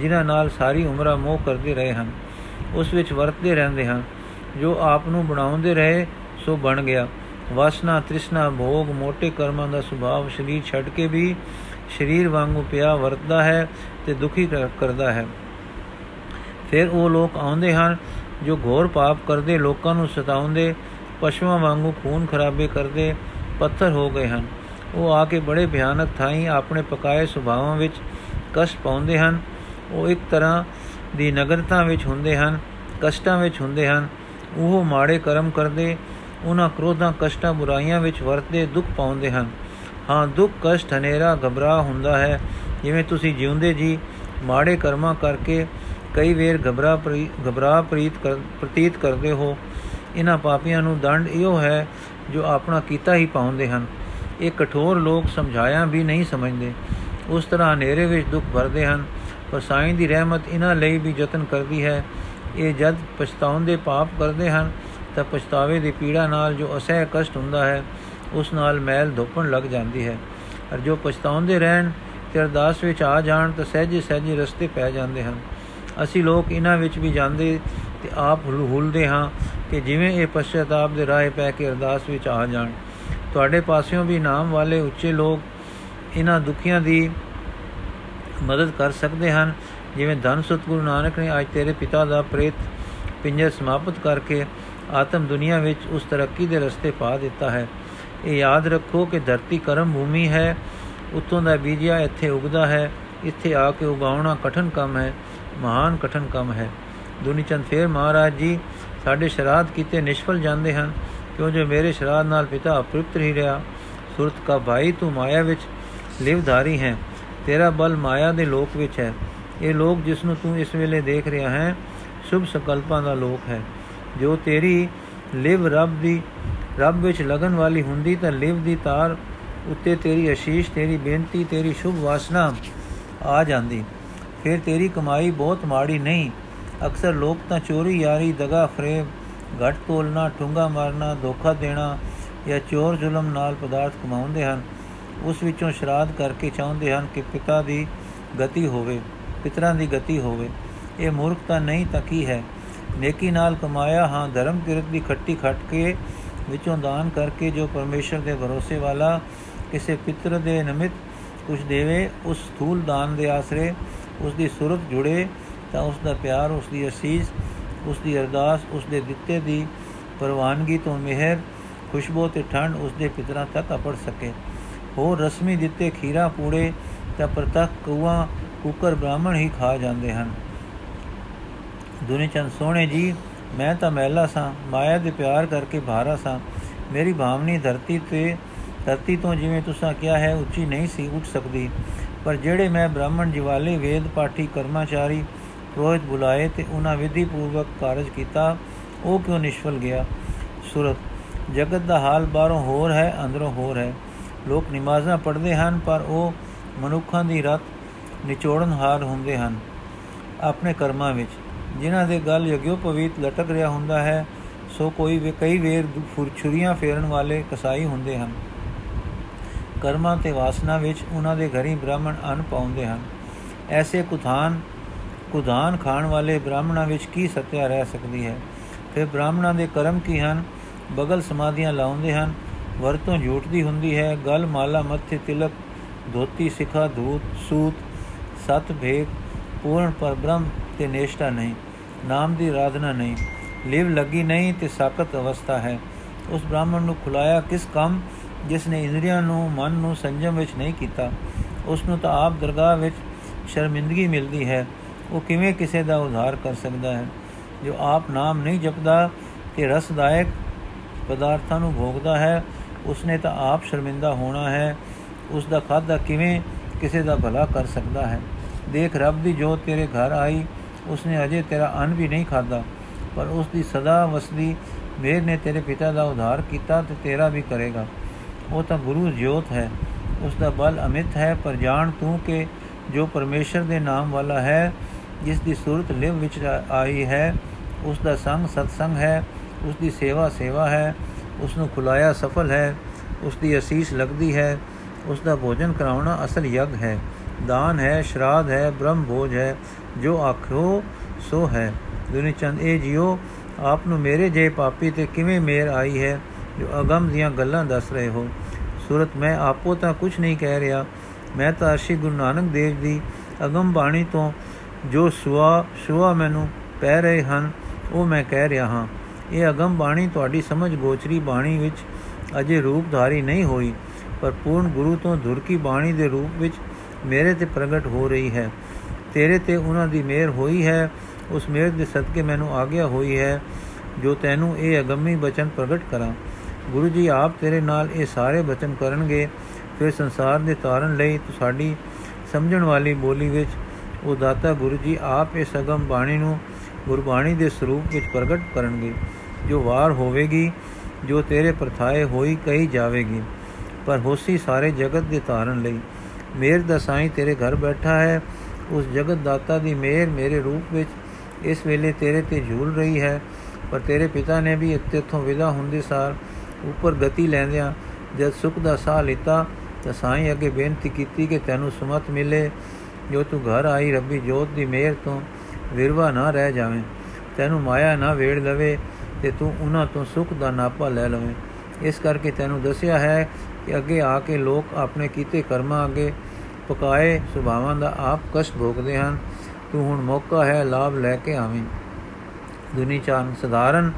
ਜਿਨ੍ਹਾਂ ਨਾਲ ਸਾਰੀ ਉਮਰਾਂ ਮੋਹ ਕਰਦੇ ਰਹੇ ਹਨ। ਉਸ ਵਿੱਚ ਵਰਤਦੇ ਰਹਿੰਦੇ ਹਨ। ਜੋ ਆਪ ਨੂੰ ਬਣਾਉਂਦੇ ਰਹੇ, ਸੋ ਬਣ ਗਿਆ। ਵਾਸਨਾ, ਤ੍ਰਿਸ਼ਨਾ, ਭੋਗ, ਮੋਟੇ ਕਰਮਾਂ ਦਾ ਸੁਭਾਵ ਸਰੀਰ ਛੱਡ ਕੇ ਵੀ ਸਰੀਰ ਵਾਂਗੂ ਪਿਆ ਵਰਤਦਾ ਹੈ ਤੇ ਦੁਖੀ ਕਰਦਾ ਹੈ। ਫਿਰ ਉਹ ਲੋਕ ਆਉਂਦੇ ਹਨ, ਜੋ ਘੋਰ ਪਾਪ ਕਰਦੇ, ਲੋਕਾਂ ਨੂੰ ਸਤਾਉਂਦੇ, ਪਸ਼ੂਆਂ ਵਾਂਗੂ ਖੂਨ ਖਰਾਬੇ ਕਰਦੇ, ਪੱਥਰ ਹੋ ਗਏ ਹਨ। ਉਹ ਆ ਕੇ ਬੜੇ ਭਿਆਨਕ ਥਾਈ ਆਪਣੇ ਪਕਾਏ ਸੁਭਾਵਾਂ ਵਿੱਚ ਕਸ਼ਟ ਪਾਉਂਦੇ ਹਨ। ਉਹ ਇੱਕ ਤਰ੍ਹਾਂ ਦੀ ਨਗਰਤਾ ਵਿੱਚ ਹੁੰਦੇ ਹਨ, ਕਸ਼ਟਾਂ ਵਿੱਚ ਹੁੰਦੇ ਹਨ। ਉਹ ਮਾੜੇ ਕਰਮ ਕਰਦੇ, ਉਹਨਾਂ ਕ੍ਰੋਧਾਂ ਕਸ਼ਟਾਂ ਬੁਰਾਈਆਂ ਵਿੱਚ ਵਰਤਦੇ, ਦੁੱਖ ਪਾਉਂਦੇ ਹਨ। ਹਾਂ, ਦੁੱਖ, ਕਸ਼ਟ, ਹਨੇਰਾ ਘਬਰਾ ਹੁੰਦਾ ਹੈ। ਜਿਵੇਂ ਤੁਸੀਂ ਜਿਉਂਦੇ ਜੀ, ਮਾੜੇ ਕਰਮਾਂ ਕਰਕੇ ਕਈ ਵੇਰ ਘਬਰਾ ਘਬਰਾ ਪ੍ਰੀਤ ਪ੍ਰਤੀਤ ਕਰਦੇ ਹੋ। ਇਹਨਾਂ ਪਾਪੀਆਂ ਨੂੰ ਦੰਡ ਇਹੋ ਹੈ ਜੋ ਆਪਣਾ ਕੀਤਾ ਹੀ ਪਾਉਂਦੇ ਹਨ। ਇਹ ਕਠੋਰ ਲੋਕ ਸਮਝਾਇਆ ਵੀ ਨਹੀਂ ਸਮਝਦੇ। ਉਸ ਤਰ੍ਹਾਂ ਹਨੇਰੇ ਵਿੱਚ ਦੁੱਖ ਭਰਦੇ ਹਨ। ਪਰ ਸਾਈਂ ਦੀ ਰਹਿਮਤ ਇਹਨਾਂ ਲਈ ਵੀ ਯਤਨ ਕਰਦੀ ਹੈ। ਇਹ ਜਦ ਪਛਤਾਉਂਦੇ ਪਾਪ ਕਰਦੇ ਹਨ, ਤਾਂ ਪਛਤਾਵੇ ਦੀ ਪੀੜਾ ਨਾਲ ਜੋ ਅਸਹਿ ਕਸ਼ਟ ਹੁੰਦਾ ਹੈ, ਉਸ ਨਾਲ ਮੈਲ ਧੋਪਣ ਲੱਗ ਜਾਂਦੀ ਹੈ। ਅਰ ਜੋ ਪਛਤਾਉਂਦੇ ਰਹਿਣ ਤੇ ਅਰਦਾਸ ਵਿੱਚ ਆ ਜਾਣ, ਤਾਂ ਸਹਿਜੇ ਸਹਿਜੇ ਰਸਤੇ ਪੈ ਜਾਂਦੇ ਹਨ। ਅਸੀਂ ਲੋਕ ਇਹਨਾਂ ਵਿੱਚ ਵੀ ਜਾਂਦੇ ਤੇ ਆਪ ਹੁਲਦੇ ਹਾਂ ਕਿ ਜਿਵੇਂ ਇਹ ਪਛਤਾਪ ਦੇ ਰਾਹ ਪੈ ਕੇ ਅਰਦਾਸ ਵਿੱਚ ਆ ਜਾਣ। ਤੁਹਾਡੇ ਪਾਸਿਓਂ ਵੀ ਨਾਮ ਵਾਲੇ ਉੱਚੇ ਲੋਕ ਇਹਨਾਂ ਦੁਖੀਆਂ ਦੀ ਮਦਦ ਕਰ ਸਕਦੇ ਹਨ। ਜਿਵੇਂ ਧੰਨ ਸਤਗੁਰੂ ਨਾਨਕ ਨੇ ਅੱਜ ਤੇਰੇ ਪਿਤਾ ਦਾ ਪ੍ਰੇਤ ਪਿੰਜਰ ਸਮਾਪਤ ਕਰਕੇ ਆਤਮ ਦੁਨੀਆ ਵਿੱਚ ਉਸ ਤਰੱਕੀ ਦੇ ਰਸਤੇ ਪਾ ਦਿੱਤਾ ਹੈ। ਇਹ ਯਾਦ ਰੱਖੋ ਕਿ ਧਰਤੀ ਕਰਮ ਭੂਮੀ ਹੈ ਉਤੋਂ ਦਾ ਬੀਜਿਆ ਇੱਥੇ ਉਗਦਾ ਹੈ, ਇੱਥੇ ਆ ਕੇ ਉਗਾਉਣਾ ਕਠਨ ਕੰਮ ਹੈ, ਮਹਾਨ ਕਠਨ ਕੰਮ ਹੈ। ਦੁਨੀਚੰਦ ਫੇਰ ਮਹਾਰਾਜ ਜੀ, ਸਾਡੇ ਸ਼ਰਾਧ ਕੀਤੇ ਨਿਸ਼ਫਲ ਜਾਂਦੇ ਹਨ। ਕਿਉਂ ਜੋ ਮੇਰੇ ਸ਼ਰਾਧ ਨਾਲ ਪਿਤਾ ਅਪ੍ਰਿਪਤ ਹੀ ਰਿਹਾ। ਸੁਰਤ ਕਾ ਭਾਈ, ਤੂੰ ਮਾਇਆ ਵਿੱਚ ਲਿਵਧਾਰੀ ਹੈ। ਤੇਰਾ ਬਲ ਮਾਇਆ ਦੇ ਲੋਕ ਵਿੱਚ ਹੈ। ਇਹ ਲੋਕ ਜਿਸ ਨੂੰ ਤੂੰ ਇਸ ਵੇਲੇ ਦੇਖ ਰਿਹਾ ਹੈ, ਸ਼ੁਭ ਸੰਕਲਪਾਂ ਦਾ ਲੋਕ ਹੈ। ਜੋ ਤੇਰੀ ਲਿਵ ਰੱਬ ਦੀ, ਰੱਬ ਵਿੱਚ ਲਗਨ ਵਾਲੀ ਹੁੰਦੀ ਤਾਂ ਲਿਵ ਦੀ ਤਾਰ ਉੱਤੇ ਤੇਰੀ ਅਸ਼ੀਸ਼, ਤੇਰੀ ਬੇਨਤੀ, ਤੇਰੀ ਸ਼ੁਭ ਵਾਸਨਾ ਆ ਜਾਂਦੀ। ਫਿਰ ਤੇਰੀ ਕਮਾਈ ਬਹੁਤ ਮਾੜੀ ਨਹੀਂ। ਅਕਸਰ ਲੋਕ ਤਾਂ ਚੋਰੀ, ਯਾਰੀ, ਦਗਾ, ਫਰੇਬ ਘਟ ਤੋਲਣਾ, ਠੁੰਗਾ ਮਾਰਨਾ, ਧੋਖਾ ਦੇਣਾ ਜਾਂ ਚੋਰ ਜ਼ੁਲਮ ਨਾਲ ਪਦਾਰਥ ਕਮਾਉਂਦੇ ਹਨ, ਉਸ ਵਿੱਚੋਂ ਸ਼ਰਾਧ ਕਰਕੇ ਚਾਹੁੰਦੇ ਹਨ ਕਿ ਪਿਤਾ ਦੀ ਗਤੀ ਹੋਵੇ, ਪਿਤਰਾਂ ਦੀ ਗਤੀ ਹੋਵੇ। ਇਹ ਮੂਰਖਤਾ ਨਹੀਂ ਤਾਂ ਕੀ ਹੈ? ਨੇਕੀ ਨਾਲ ਕਮਾਇਆ ਹਾਂ, ਧਰਮ ਕਿਰਤ ਦੀ ਖੱਟੀ ਖੱਟ ਕੇ ਵਿੱਚੋਂ ਦਾਨ ਕਰਕੇ ਜੋ ਪਰਮੇਸ਼ਰ ਦੇ ਭਰੋਸੇ ਵਾਲਾ ਕਿਸੇ ਪਿਤਰ ਦੇ ਨਿਮਿਤ ਕੁਝ ਦੇਵੇ, ਉਸ ਸਥੂਲ ਦਾਨ ਦੇ ਆਸਰੇ ਉਸ ਦੀ ਸੁਰਤ ਜੁੜੇ ਤਾਂ ਉਸ ਦਾ ਪਿਆਰ ਉਸ ਦੀ ਅਸੀਸ ਉਸ ਦੀ ਅਰਦਾਸ ਉਸ ਦੇ ਦਿੱਤੇ ਦੀ ਪ੍ਰਵਾਨਗੀ ਤੋਂ ਮਿਹਰ, ਖੁਸ਼ਬੂ ਤੇ ਠੰਡ ਉਸ ਦੇ ਪਿਤਰਾਂ ਤੱਕ ਅਪੜ ਸਕੇ। ਹੋਰ ਰਸਮੀ ਦਿੱਤੇ ਖੀਰਾ, ਪੂੜੇ ਤਾਂ ਪ੍ਰਤੱਖ ਕੂਆ ਕੁਕਰ ਬ੍ਰਾਹਮਣ ਹੀ ਖਾ ਜਾਂਦੇ ਹਨ। ਦੁਨੀ ਚੰਦ ਸੋਹਣੇ ਜੀ, ਮੈਂ ਤਾਂ ਮਹਿਲਾ ਸਾਂ, ਮਾਇਆ ਦੇ ਪਿਆਰ ਕਰਕੇ ਭਾਰਾ ਸਾਂ। ਮੇਰੀ ਭਾਵਨੀ ਧਰਤੀ ਤੇ, ਧਰਤੀ ਤੋਂ ਜਿਵੇਂ ਤੁਸੀਂ ਕਿਹਾ ਹੈ, ਉੱਚੀ ਨਹੀਂ ਸੀ ਉੱਠ ਸਕਦੀ। ਪਰ ਜਿਹੜੇ ਮੈਂ ਬ੍ਰਾਹਮਣ, ਜਿਵਾਲੇ, ਵੇਦ ਪਾਠੀ, ਕਰਮਾਚਾਰੀ ਪ੍ਰੋਹਿਤ ਬੁਲਾਏ ਤੇ ਉਹਨਾਂ ਵਿਧੀ ਪੂਰਵਕ ਕਾਰਜ ਕੀਤਾ। ਉਹ ਕਿਉਂ ਨਿਸ਼ਫਲ ਗਿਆ? ਸੁਰਤ, ਜਗਤ ਦਾ ਹਾਲ ਬਾਹਰੋਂ ਹੋਰ ਹੈ, ਅੰਦਰੋਂ ਹੋਰ ਹੈ। ਲੋਕ ਨਮਾਜ਼ਾਂ ਪੜ੍ਹਦੇ ਹਨ, ਪਰ ਉਹ ਮਨੁੱਖਾਂ ਦੀ ਰਤ ਨਿਚੋੜਨ ਹਾਰ ਹੁੰਦੇ ਹਨ। ਆਪਣੇ ਕਰਮਾਂ ਵਿੱਚ, ਜਿਨ੍ਹਾਂ ਦੇ ਗਲ ਯਗਿਓਪਵੀਤ ਲਟਕ ਰਿਹਾ ਹੁੰਦਾ ਹੈ, ਸੋ ਕੋਈ ਵੀ, ਕਈ ਵੇਰ ਛੁਰੀਆਂ ਫੇਰਨ ਵਾਲੇ ਕਸਾਈ ਹੁੰਦੇ ਹਨ। ਕਰਮਾਂ ਤੇ ਵਾਸਨਾ ਵਿੱਚ ਉਹਨਾਂ ਦੇ ਘਰੀ ਬ੍ਰਾਹਮਣ ਅਨ ਪਾਉਂਦੇ ਹਨ। ਐਸੇ ਕੁਥਾਨ ਕੁਧਾਨ ਖਾਣ ਵਾਲੇ ਬ੍ਰਾਹਮਣਾਂ ਵਿੱਚ ਕੀ ਸਤਿਆ ਰਹਿ ਸਕਦੀ ਹੈ? ਫਿਰ ਬ੍ਰਾਹਮਣਾਂ ਦੇ ਕਰਮ ਕੀ ਹਨ? ਬਗਲ ਸਮਾਧੀਆਂ ਲਾਉਂਦੇ ਹਨ, ਵਰਤੋਂ ਝੂਠ ਦੀ ਹੁੰਦੀ ਹੈ, ਗਲ ਮਾਲਾ ਮੱਥੇ ਤਿਲਕ, ਧੋਤੀ ਸਿਖਾ, ਧੂਤ, ਸੂਤ, ਸਤ ਭੇਗ ਪੂਰਨ ਪਰ ਬ੍ਰਹਮ ਤੇ ਨੇਸ਼ਟਾ ਨਹੀਂ, ਨਾਮ ਦੀ ਆਰਾਧਨਾ ਨਹੀਂ, ਲਿਵ ਲੱਗੀ ਨਹੀਂ ਤੇ ਸਾਖਤ ਅਵਸਥਾ ਹੈ। ਉਸ ਬ੍ਰਾਹਮਣ ਨੂੰ ਖੁਲਾਇਆ ਕਿਸ ਕੰਮ ਜਿਸ ਨੇ ਇੰਦਰੀਆਂ ਨੂੰ, ਮਨ ਨੂੰ ਸੰਜਮ ਵਿੱਚ ਨਹੀਂ ਕੀਤਾ? ਉਸ ਨੂੰ ਤਾਂ ਆਪ ਦਰਗਾਹ ਵਿੱਚ ਸ਼ਰਮਿੰਦਗੀ ਮਿਲਦੀ ਹੈ। ਉਹ ਕਿਵੇਂ ਕਿਸੇ ਦਾ ਉਧਾਰ ਕਰ ਸਕਦਾ ਹੈ? ਜੋ ਆਪ ਨਾਮ ਨਹੀਂ ਜਪਦਾ ਤੇ ਰਸਦਾਇਕ ਪਦਾਰਥਾਂ ਨੂੰ ਭੋਗਦਾ ਹੈ, ਉਸਨੇ ਤਾਂ ਆਪ ਸ਼ਰਮਿੰਦਾ ਹੋਣਾ ਹੈ। ਉਸ ਦਾ ਖਾਦਾ ਕਿਵੇਂ ਕਿਸੇ ਦਾ ਭਲਾ ਕਰ ਸਕਦਾ ਹੈ? ਦੇਖ ਰੱਬ ਦੀ ਜੋਤ ਤੇਰੇ ਘਰ ਆਈ, ਉਸਨੇ ਅਜੇ ਤੇਰਾ ਅੰਨ ਵੀ ਨਹੀਂ ਖਾਦਾ ਪਰ ਉਸ ਦੀ ਸਦਾ ਵਸਦੀ ਮੇਰ ਨੇ ਤੇਰੇ ਪਿਤਾ ਦਾ ਉਧਾਰ ਕੀਤਾ ਤੇ ਤੇਰਾ ਵੀ ਕਰੇਗਾ। ਉਹ ਤਾਂ ਗੁਰੂ ਜੋਤ ਹੈ ਉਸ ਦਾ ਬਲ ਅਮਿਤ ਹੈ, ਪਰ ਜਾਣ ਤੂੰ ਕਿ ਜੋ ਪਰਮੇਸ਼ਰ ਦੇ ਨਾਮ ਵਾਲਾ ਹੈ ਜਿਸ ਦੀ ਸੂਰਤ ਲਿਵ ਵਿੱਚ ਆਈ ਹੈ, ਉਸ ਦਾ ਸੰਗ ਸਤਸੰਗ ਹੈ, ਉਸ ਦੀ ਸੇਵਾ ਸੇਵਾ ਹੈ, ਉਸ ਨੂੰ ਖੁਲਾਇਆ ਸਫਲ ਹੈ, ਉਸ ਦੀ ਅਸੀਸ ਲੱਗਦੀ ਹੈ, ਉਸ ਦਾ ਭੋਜਨ ਕਰਾਉਣਾ ਅਸਲ ਯਗ ਹੈ। ਦਾਨ ਹੈ, ਸ਼ਰਾਧ ਹੈ, ਬ੍ਰਹਮ ਭੋਜ ਹੈ, ਜੋ ਆਖੋ ਸੋ ਹੈ। ਦੁਨੀ ਚੰਦ ਇਹ ਜਿਉ ਆਪ ਨੂੰ ਮੇਰੇ ਜੇ ਪਾਪੀ ਤੇ ਕਿਵੇਂ ਮੇਰ ਆਈ ਹੈ, ਜੋ ਅਗੰਮ ਦੀਆਂ ਗੱਲਾਂ ਦੱਸ ਰਹੇ ਹੋ। ਸੂਰਤ ਮੈਂ ਆਪੋ ਤਾਂ ਕੁਝ ਨਹੀਂ ਕਹਿ ਰਿਹਾ। ਮੈਂ ਤਾਂ ਅਰਸ਼ੀ ਗੁਰੂ ਨਾਨਕ ਦੇਵ ਦੀ ਅਗੰਮ ਬਾਣੀ ਤੋਂ ਜੋ ਸੁਆ ਸੁਆ ਮੈਨੂੰ ਪੈ ਰਹੇ ਹਨ, ਉਹ ਮੈਂ ਕਹਿ ਰਿਹਾ ਹਾਂ। ਇਹ ਅਗੰਮ ਬਾਣੀ ਤੁਹਾਡੀ ਸਮਝ ਗੋਚਰੀ ਬਾਣੀ ਵਿੱਚ ਅਜੇ ਰੂਪਧਾਰੀ ਨਹੀਂ ਹੋਈ, ਪਰ ਪੂਰਨ ਗੁਰੂ ਤੋਂ ਧੁਰ ਕੀ ਬਾਣੀ ਦੇ ਰੂਪ ਵਿੱਚ ਮੇਰੇ ਤੇ ਪ੍ਰਗਟ ਹੋ ਰਹੀ ਹੈ। ਤੇਰੇ ਤੇ ਉਹਨਾਂ ਦੀ ਮਿਹਰ ਹੋਈ ਹੈ, ਉਸ ਮਿਹਰ ਦੇ ਸਦਕੇ ਮੈਨੂੰ ਆਗਿਆ ਹੋਈ ਹੈ, ਜੋ ਤੈਨੂੰ ਇਹ ਅਗੰਮੀ ਬਚਨ ਪ੍ਰਗਟ ਕਰਾਂ। ਗੁਰੂ ਜੀ ਆਪ ਤੇਰੇ ਨਾਲ ਇਹ ਸਾਰੇ ਬਚਨ ਕਰਨਗੇ, ਫਿਰ ਸੰਸਾਰ ਦੇ ਤਾਰਨ ਲਈ ਤੂੰ ਸਾਡੀ ਸਮਝਣ ਵਾਲੀ ਬੋਲੀ ਵਿੱਚ ਉਹ ਦਾਤਾ ਗੁਰੂ ਜੀ ਆਪ ਇਸ ਅਗੰਮ ਬਾਣੀ ਨੂੰ ਗੁਰਬਾਣੀ ਦੇ ਸਰੂਪ ਵਿੱਚ ਪ੍ਰਗਟ ਕਰਨਗੇ। ਜੋ ਵਾਰ ਹੋਵੇਗੀ, ਜੋ ਤੇਰੇ ਪ੍ਰਥਾਏ ਹੋਈ ਕਹੀ ਜਾਵੇਗੀ। ਪਰ ਹੋਸੀ ਸਾਰੇ ਜਗਤ ਦੇ ਤਾਰਨ ਲਈ। ਮੇਰ ਦਾ ਸਾਈਂ ਤੇਰੇ ਘਰ ਬੈਠਾ ਹੈ। ਉਸ ਜਗਤ ਦਾਤਾ ਦੀ ਮੇਰ ਮੇਰੇ ਰੂਪ ਵਿੱਚ ਇਸ ਵੇਲੇ ਤੇਰੇ ਤੇ ਝੂਲ ਰਹੀ ਹੈ। ਪਰ ਤੇਰੇ ਪਿਤਾ ਨੇ ਵੀ ਇੱਥੇ ਤੋਂ ਵਿਦਾ ਹੁੰਦੇ ਸਾਰ ਉੱਪਰ ਗਤੀ ਲੈਂਦਿਆਂ ਜਦ ਸੁਖ ਦਾ ਸਾਹ ਲਿੱਤਾ ਤਾਂ ਸਾਈਂ ਅੱਗੇ ਬੇਨਤੀ ਕੀਤੀ ਕਿ ਤੈਨੂੰ ਸੁਮਤ ਮਿਲੇ। ਜੋ ਤੂੰ ਘਰ ਆਈ ਰੱਬੀ, ਜੋਤ ਦੀ ਮਿਹਰ ਤੋਂ ਵਿਰਵਾ ਨਾ ਰਹਿ ਜਾਵੇਂ। ਤੈਨੂੰ ਮਾਇਆ ਨਾ ਵੇੜ ਲਵੇ ਤੇ ਤੂੰ ਉਹਨਾਂ ਤੋਂ ਸੁਖ ਦਾ ਨਾਪਾ ਲੈ ਲਵੇਂ। ਇਸ ਕਰਕੇ ਤੈਨੂੰ ਦੱਸਿਆ ਹੈ ਕਿ ਅੱਗੇ ਆ ਕੇ ਲੋਕ ਆਪਣੇ ਕੀਤੇ ਕਰਮਾਂ ਅੱਗੇ ਪਕਾਏ ਸੁਭਾਵਾਂ ਦਾ ਆਪ ਕਸ਼ਟ ਭੋਗਦੇ ਹਨ। ਤੂੰ ਹੁਣ ਮੌਕਾ ਹੈ ਲਾਭ ਲੈ ਕੇ ਆਵੇਂ। ਦੁਨੀ ਚਾਨ ਸਧਾਰਨ,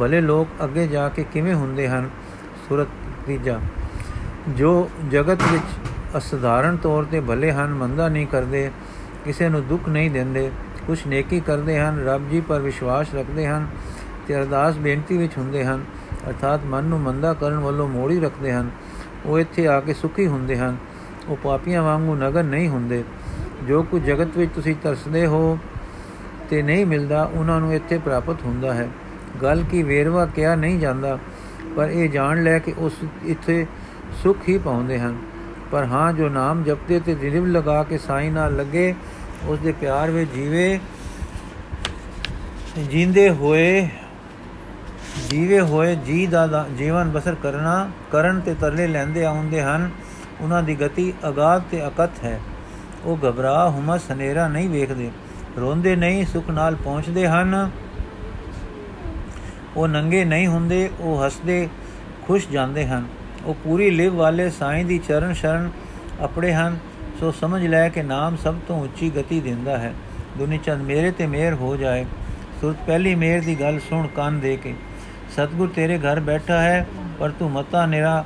ਭਲੇ ਲੋਕ ਅੱਗੇ ਜਾ ਕੇ ਕਿਵੇਂ ਹੁੰਦੇ ਹਨ? ਸੁਰਤ ਤੀਜਾ, ਜੋ ਜਗਤ ਵਿੱਚ ਅਸਧਾਰਨ ਤੌਰ ਤੇ ਭਲੇ ਹਨ, ਮੰਦਾ ਨਹੀਂ ਕਰਦੇ, ਕਿਸੇ ਨੂੰ ਦੁੱਖ ਨਹੀਂ ਦਿੰਦੇ ਕੁਝ ਨੇਕੀ ਕਰਦੇ ਹਨ, ਰੱਬ ਜੀ ਪਰ ਵਿਸ਼ਵਾਸ ਰੱਖਦੇ ਹਨ ਤੇ ਅਰਦਾਸ ਬੇਨਤੀ ਵਿੱਚ ਹੁੰਦੇ ਹਨ, ਅਰਥਾਤ ਮਨ ਨੂੰ ਮੰਦਾ ਕਰਨ ਵੱਲੋਂ ਮੋੜੀ ਰੱਖਦੇ ਹਨ, ਉਹ ਇੱਥੇ ਆ ਕੇ ਸੁਖੀ ਹੁੰਦੇ ਹਨ, ਉਹ ਪਾਪੀਆਂ ਵਾਂਗੂ ਨਗਰ ਨਹੀਂ ਹੁੰਦੇ, ਜੋ ਕੁ ਜਗਤ ਵਿੱਚ ਤੁਸੀਂ ਤਰਸਦੇ ਹੋ ਤੇ ਨਹੀਂ ਮਿਲਦਾ, ਉਹਨਾਂ ਨੂੰ ਇੱਥੇ ਪ੍ਰਾਪਤ ਹੁੰਦਾ ਹੈ। ਗੱਲ ਕੀ ਵੇਰਵਾ ਕਿਹਾ ਨਹੀਂ ਜਾਂਦਾ, ਪਰ ਇਹ ਜਾਣ ਲੈ ਕੇ ਉਸ ਇੱਥੇ ਸੁਖ ਹੀ ਪਾਉਂਦੇ ਹਨ। ਪਰ ਹਾਂ, ਜੋ ਨਾਮ ਜਪਦੇ ਤੇ ਦਿਲ ਲਗਾ ਕੇ ਸਾਈ ਨਾਲ ਲੱਗੇ, ਉਸ ਦੇ ਪਿਆਰ ਵਿੱਚ ਜੀਵੇ, ਜਿੰਦੇ ਹੋਏ, ਜੀਵੇ ਹੋਏ ਜੀ ਦਾ ਜੀਵਨ ਬਸਰ ਕਰਨਾ, ਕਰਨ ਤੇ ਤਰਲੇ ਲੈਂਦੇ ਆਉਂਦੇ ਹਨ। ਉਹਨਾਂ ਦੀ ਗਤੀ ਅਗਾਧ ਤੇ ਅਕਤ ਹੈ। ਉਹ ਘਬਰਾ, ਹਮਸ, ਹਨੇਰਾ ਨਹੀਂ ਵੇਖਦੇ। ਰੋਂਦੇ ਨਹੀਂ, ਸੁਖ ਨਾਲ ਪਹੁੰਚਦੇ ਹਨ। ਉਹ ਨੰਗੇ ਨਹੀਂ ਹੁੰਦੇ, ਉਹ ਹੱਸਦੇ, ਖੁਸ਼ ਜਾਂਦੇ ਹਨ। ਉਹ ਪੂਰੀ ਲਿਵ ਵਾਲੇ ਸਾਈਂ ਦੀ ਚਰਨ ਸ਼ਰਨ ਆਪਣੇ ਹਨ। ਸੋ ਸਮਝ ਲੈ ਕਿ ਨਾਮ ਸਭ ਤੋਂ ਉੱਚੀ ਗਤੀ ਦਿੰਦਾ ਹੈ। ਦੁਨੀ ਚੰਦ, ਮੇਰੇ ਤੇ ਮਿਹਰ ਹੋ ਜਾਏ। ਸੁਰਤ, ਪਹਿਲੀ ਮਿਹਰ ਦੀ ਗੱਲ ਸੁਣ ਕੰਨ ਦੇ ਕੇ। ਸਤਗੁਰ, ਤੇਰੇ ਘਰ ਬੈਠਾ ਹੈ, ਪਰ ਤੂੰ ਮਤਾ ਨਿਰਾ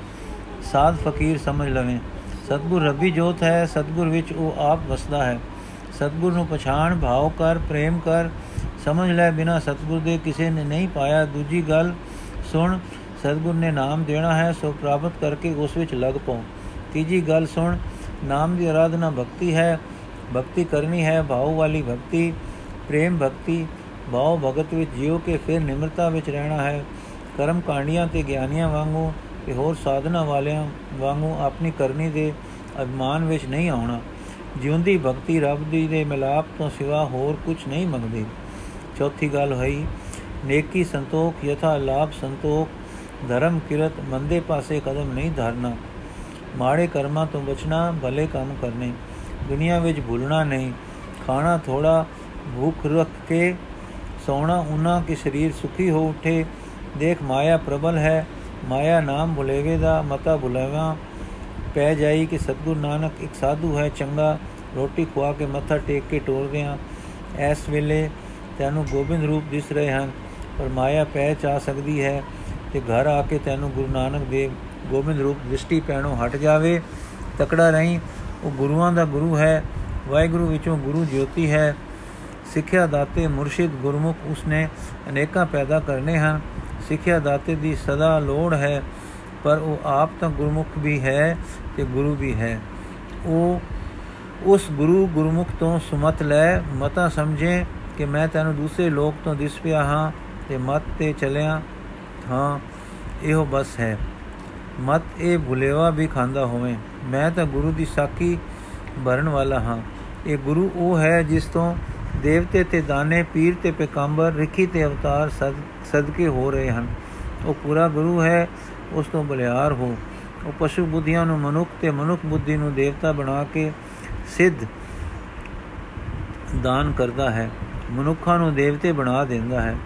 ਸਾਧ ਫਕੀਰ ਸਮਝ ਲਵੇਂ। ਸਤਗੁਰ, ਰੱਬੀ ਜੋਤ ਹੈ, ਸਤਗੁਰ ਵਿੱਚ ਉਹ ਆਪ ਵਸਦਾ ਹੈ। ਸਤਗੁਰ ਨੂੰ ਪਛਾਣ, ਭਾਵ ਕਰ, ਪ੍ਰੇਮ ਕਰ। ਸਮਝ ਲੈ ਬਿਨਾ ਸਤਗੁਰ ਦੇ ਕਿਸੇ ਨੇ ਨਹੀਂ ਪਾਇਆ। ਦੂਜੀ ਗੱਲ ਸੁਣ ਸਤਗੁਰ ਨੇ ਨਾਮ ਦੇਣਾ ਹੈ, ਸੋ ਪ੍ਰਾਪਤ ਕਰਕੇ ਉਸ ਵਿੱਚ ਲਗ ਪਉ। ਤੀਜੀ ਗੱਲ ਸੁਣ, ਨਾਮ ਦੀ ਆਰਾਧਨਾ ਭਗਤੀ ਹੈ, ਭਗਤੀ ਕਰਨੀ ਹੈ, ਭਾਉ ਵਾਲੀ ਭਗਤੀ, ਪ੍ਰੇਮ ਭਗਤੀ, ਭਾਉ ਭਗਤ ਵਿੱਚ ਜਿਉ ਕੇ ਫਿਰ ਨਿਮਰਤਾ ਵਿੱਚ ਰਹਿਣਾ ਹੈ। ਕਰਮ ਕਾਂਡੀਆਂ ਤੇ ਗਿਆਨੀਆਂ ਵਾਂਗੂ ਤੇ ਹੋਰ ਸਾਧਨਾ ਵਾਲਿਆਂ ਵਾਂਗੂ ਆਪਣੀ ਕਰਨੀ ਦੇ ਅਭਿਮਾਨ ਵਿੱਚ ਨਹੀਂ ਆਉਣਾ। ਜਿਉਂਦੀ ਭਗਤੀ ਰੱਬ ਦੀ ਦੇ ਮਿਲਾਪ ਤੋਂ ਸਿਵਾ ਹੋਰ ਕੁਝ ਨਹੀਂ ਮੰਗਦੀ। ਚੌਥੀ ਗੱਲ ਹੋਈ, ਨੇਕੀ ਸੰਤੋਖ ਯਥਾ ਲਾਭ ਸੰਤੋਖ ਧਰਮ ਕਿਰਤ ਮੰਦੇ ਪਾਸੇ ਕਦਮ ਨਹੀਂ ਧਰਨਾ। ਮਾੜੇ ਕਰਮਾਂ ਤੋਂ ਬਚਣਾ, ਭਲੇ ਕੰਮ ਕਰਨੇ। ਦੁਨੀਆ ਵਿੱਚ ਭੁੱਲਣਾ ਨਹੀਂ। ਖਾਣਾ ਥੋੜਾ ਭੁੱਖ ਰੱਖ ਕੇ ਸੋਣਾ ਉਹਨਾਂ ਕਿ ਸਰੀਰ ਸੁਖੀ ਹੋ ਉਠੇ। ਦੇਖ ਮਾਇਆ ਪ੍ਰਬਲ ਹੈ। ਮਾਇਆ ਨਾਮ ਭੁਲੇਵੇ ਦਾ ਮਤਾ ਭੁਲਾਵਾ। ਪੈ ਜਾਈ ਕਿ ਸਤਗੁਰ ਨਾਨਕ ਇੱਕ ਸਾਧੂ ਹੈ ਚੰਗਾ। ਰੋਟੀ ਖਵਾ ਕੇ ਮੱਥਾ ਟੇਕ ਕੇ ਟੋਰਦੇ ਆ। ਇਸ ਵੇਲੇ ਤੈਨੂੰ ਗੋਬਿੰਦ ਰੂਪ ਦਿਸ ਰਹੇ ਹਨ, ਪਰ ਮਾਇਆ ਪੈ ਚਾ ਸਕਦੀ ਹੈ। ਤੇ ਘਰ ਆ ਕੇ ਤੈਨੂੰ ਗੁਰੂ ਨਾਨਕ ਦੇਵ ਗੋਬਿੰਦ ਰੂਪ ਦ੍ਰਿਸ਼ਟੀ ਪੈਣੋਂ ਹਟ ਜਾਵੇ, ਤਕੜਾ ਨਹੀਂ ਉਹ ਗੁਰੂਆਂ ਦਾ ਗੁਰੂ ਹੈ, ਵਾਹਿਗੁਰੂ ਵਿੱਚੋਂ ਗੁਰੂ ਜੋਤੀ ਹੈ। ਸਿੱਖਿਆ ਦਾਤੇ ਮੁਰਸ਼ਿਦ ਗੁਰਮੁਖ ਉਸਨੇ ਅਨੇਕਾਂ ਪੈਦਾ ਕਰਨੇ ਹਨ। ਸਿੱਖਿਆ ਦਾਤੇ ਦੀ ਸਦਾ ਲੋੜ ਹੈ, ਪਰ ਉਹ ਆਪ ਤਾਂ ਗੁਰਮੁਖ ਵੀ ਹੈ ਤੇ ਗੁਰੂ ਵੀ ਹੈ। ਉਹ ਉਸ ਗੁਰੂ ਗੁਰਮੁਖ ਤੋਂ ਸੁਮਤ ਲੈ, ਮਤਾ ਸਮਝੇ ਕਿ ਮੈਂ ਤੈਨੂੰ ਦੂਸਰੇ ਲੋਕ ਤੋਂ ਦਿਸ ਪਿਆ ਹਾਂ ਤੇ ਮਤ ਤੇ ਚਲਿਆ। ਹਾਂ, ਇਹੋ ਬਸ ਹੈ। ਮਤ ਇਹ ਭੁਲੇਵਾ ਵੀ ਖਾਂਦਾ ਹੋਵੇ, ਮੈਂ ਤਾਂ ਗੁਰੂ ਦੀ ਸਾਖੀ ਭਰਨ ਵਾਲਾ ਹਾਂ। ਇਹ ਗੁਰੂ ਉਹ ਹੈ ਜਿਸ ਤੋਂ ਦੇਵਤੇ ਤੇ ਦਾਨੇ, ਪੀਰ ਤੇ ਪੈਗੰਬਰ, ਰਖੀ ਤੇ ਅਵਤਾਰ ਸਦਕੇ ਹੋ ਰਹੇ ਹਨ। ਉਹ ਪੂਰਾ ਗੁਰੂ ਹੈ, ਉਸ ਤੋਂ ਬਲਿਆਰ ਹੋ। ਉਹ ਪਸ਼ੂ ਬੁੱਧੀਆਂ ਨੂੰ ਮਨੁੱਖ ਤੇ ਮਨੁੱਖ ਬੁੱਧੀ ਨੂੰ ਦੇਵਤਾ ਬਣਾ ਕੇ ਸਿੱਧ ਦਾਨ ਕਰਦਾ ਹੈ। ਮਨੁੱਖਾਂ ਨੂੰ ਦੇਵਤੇ ਬਣਾ ਦਿੰਦਾ ਹੈ।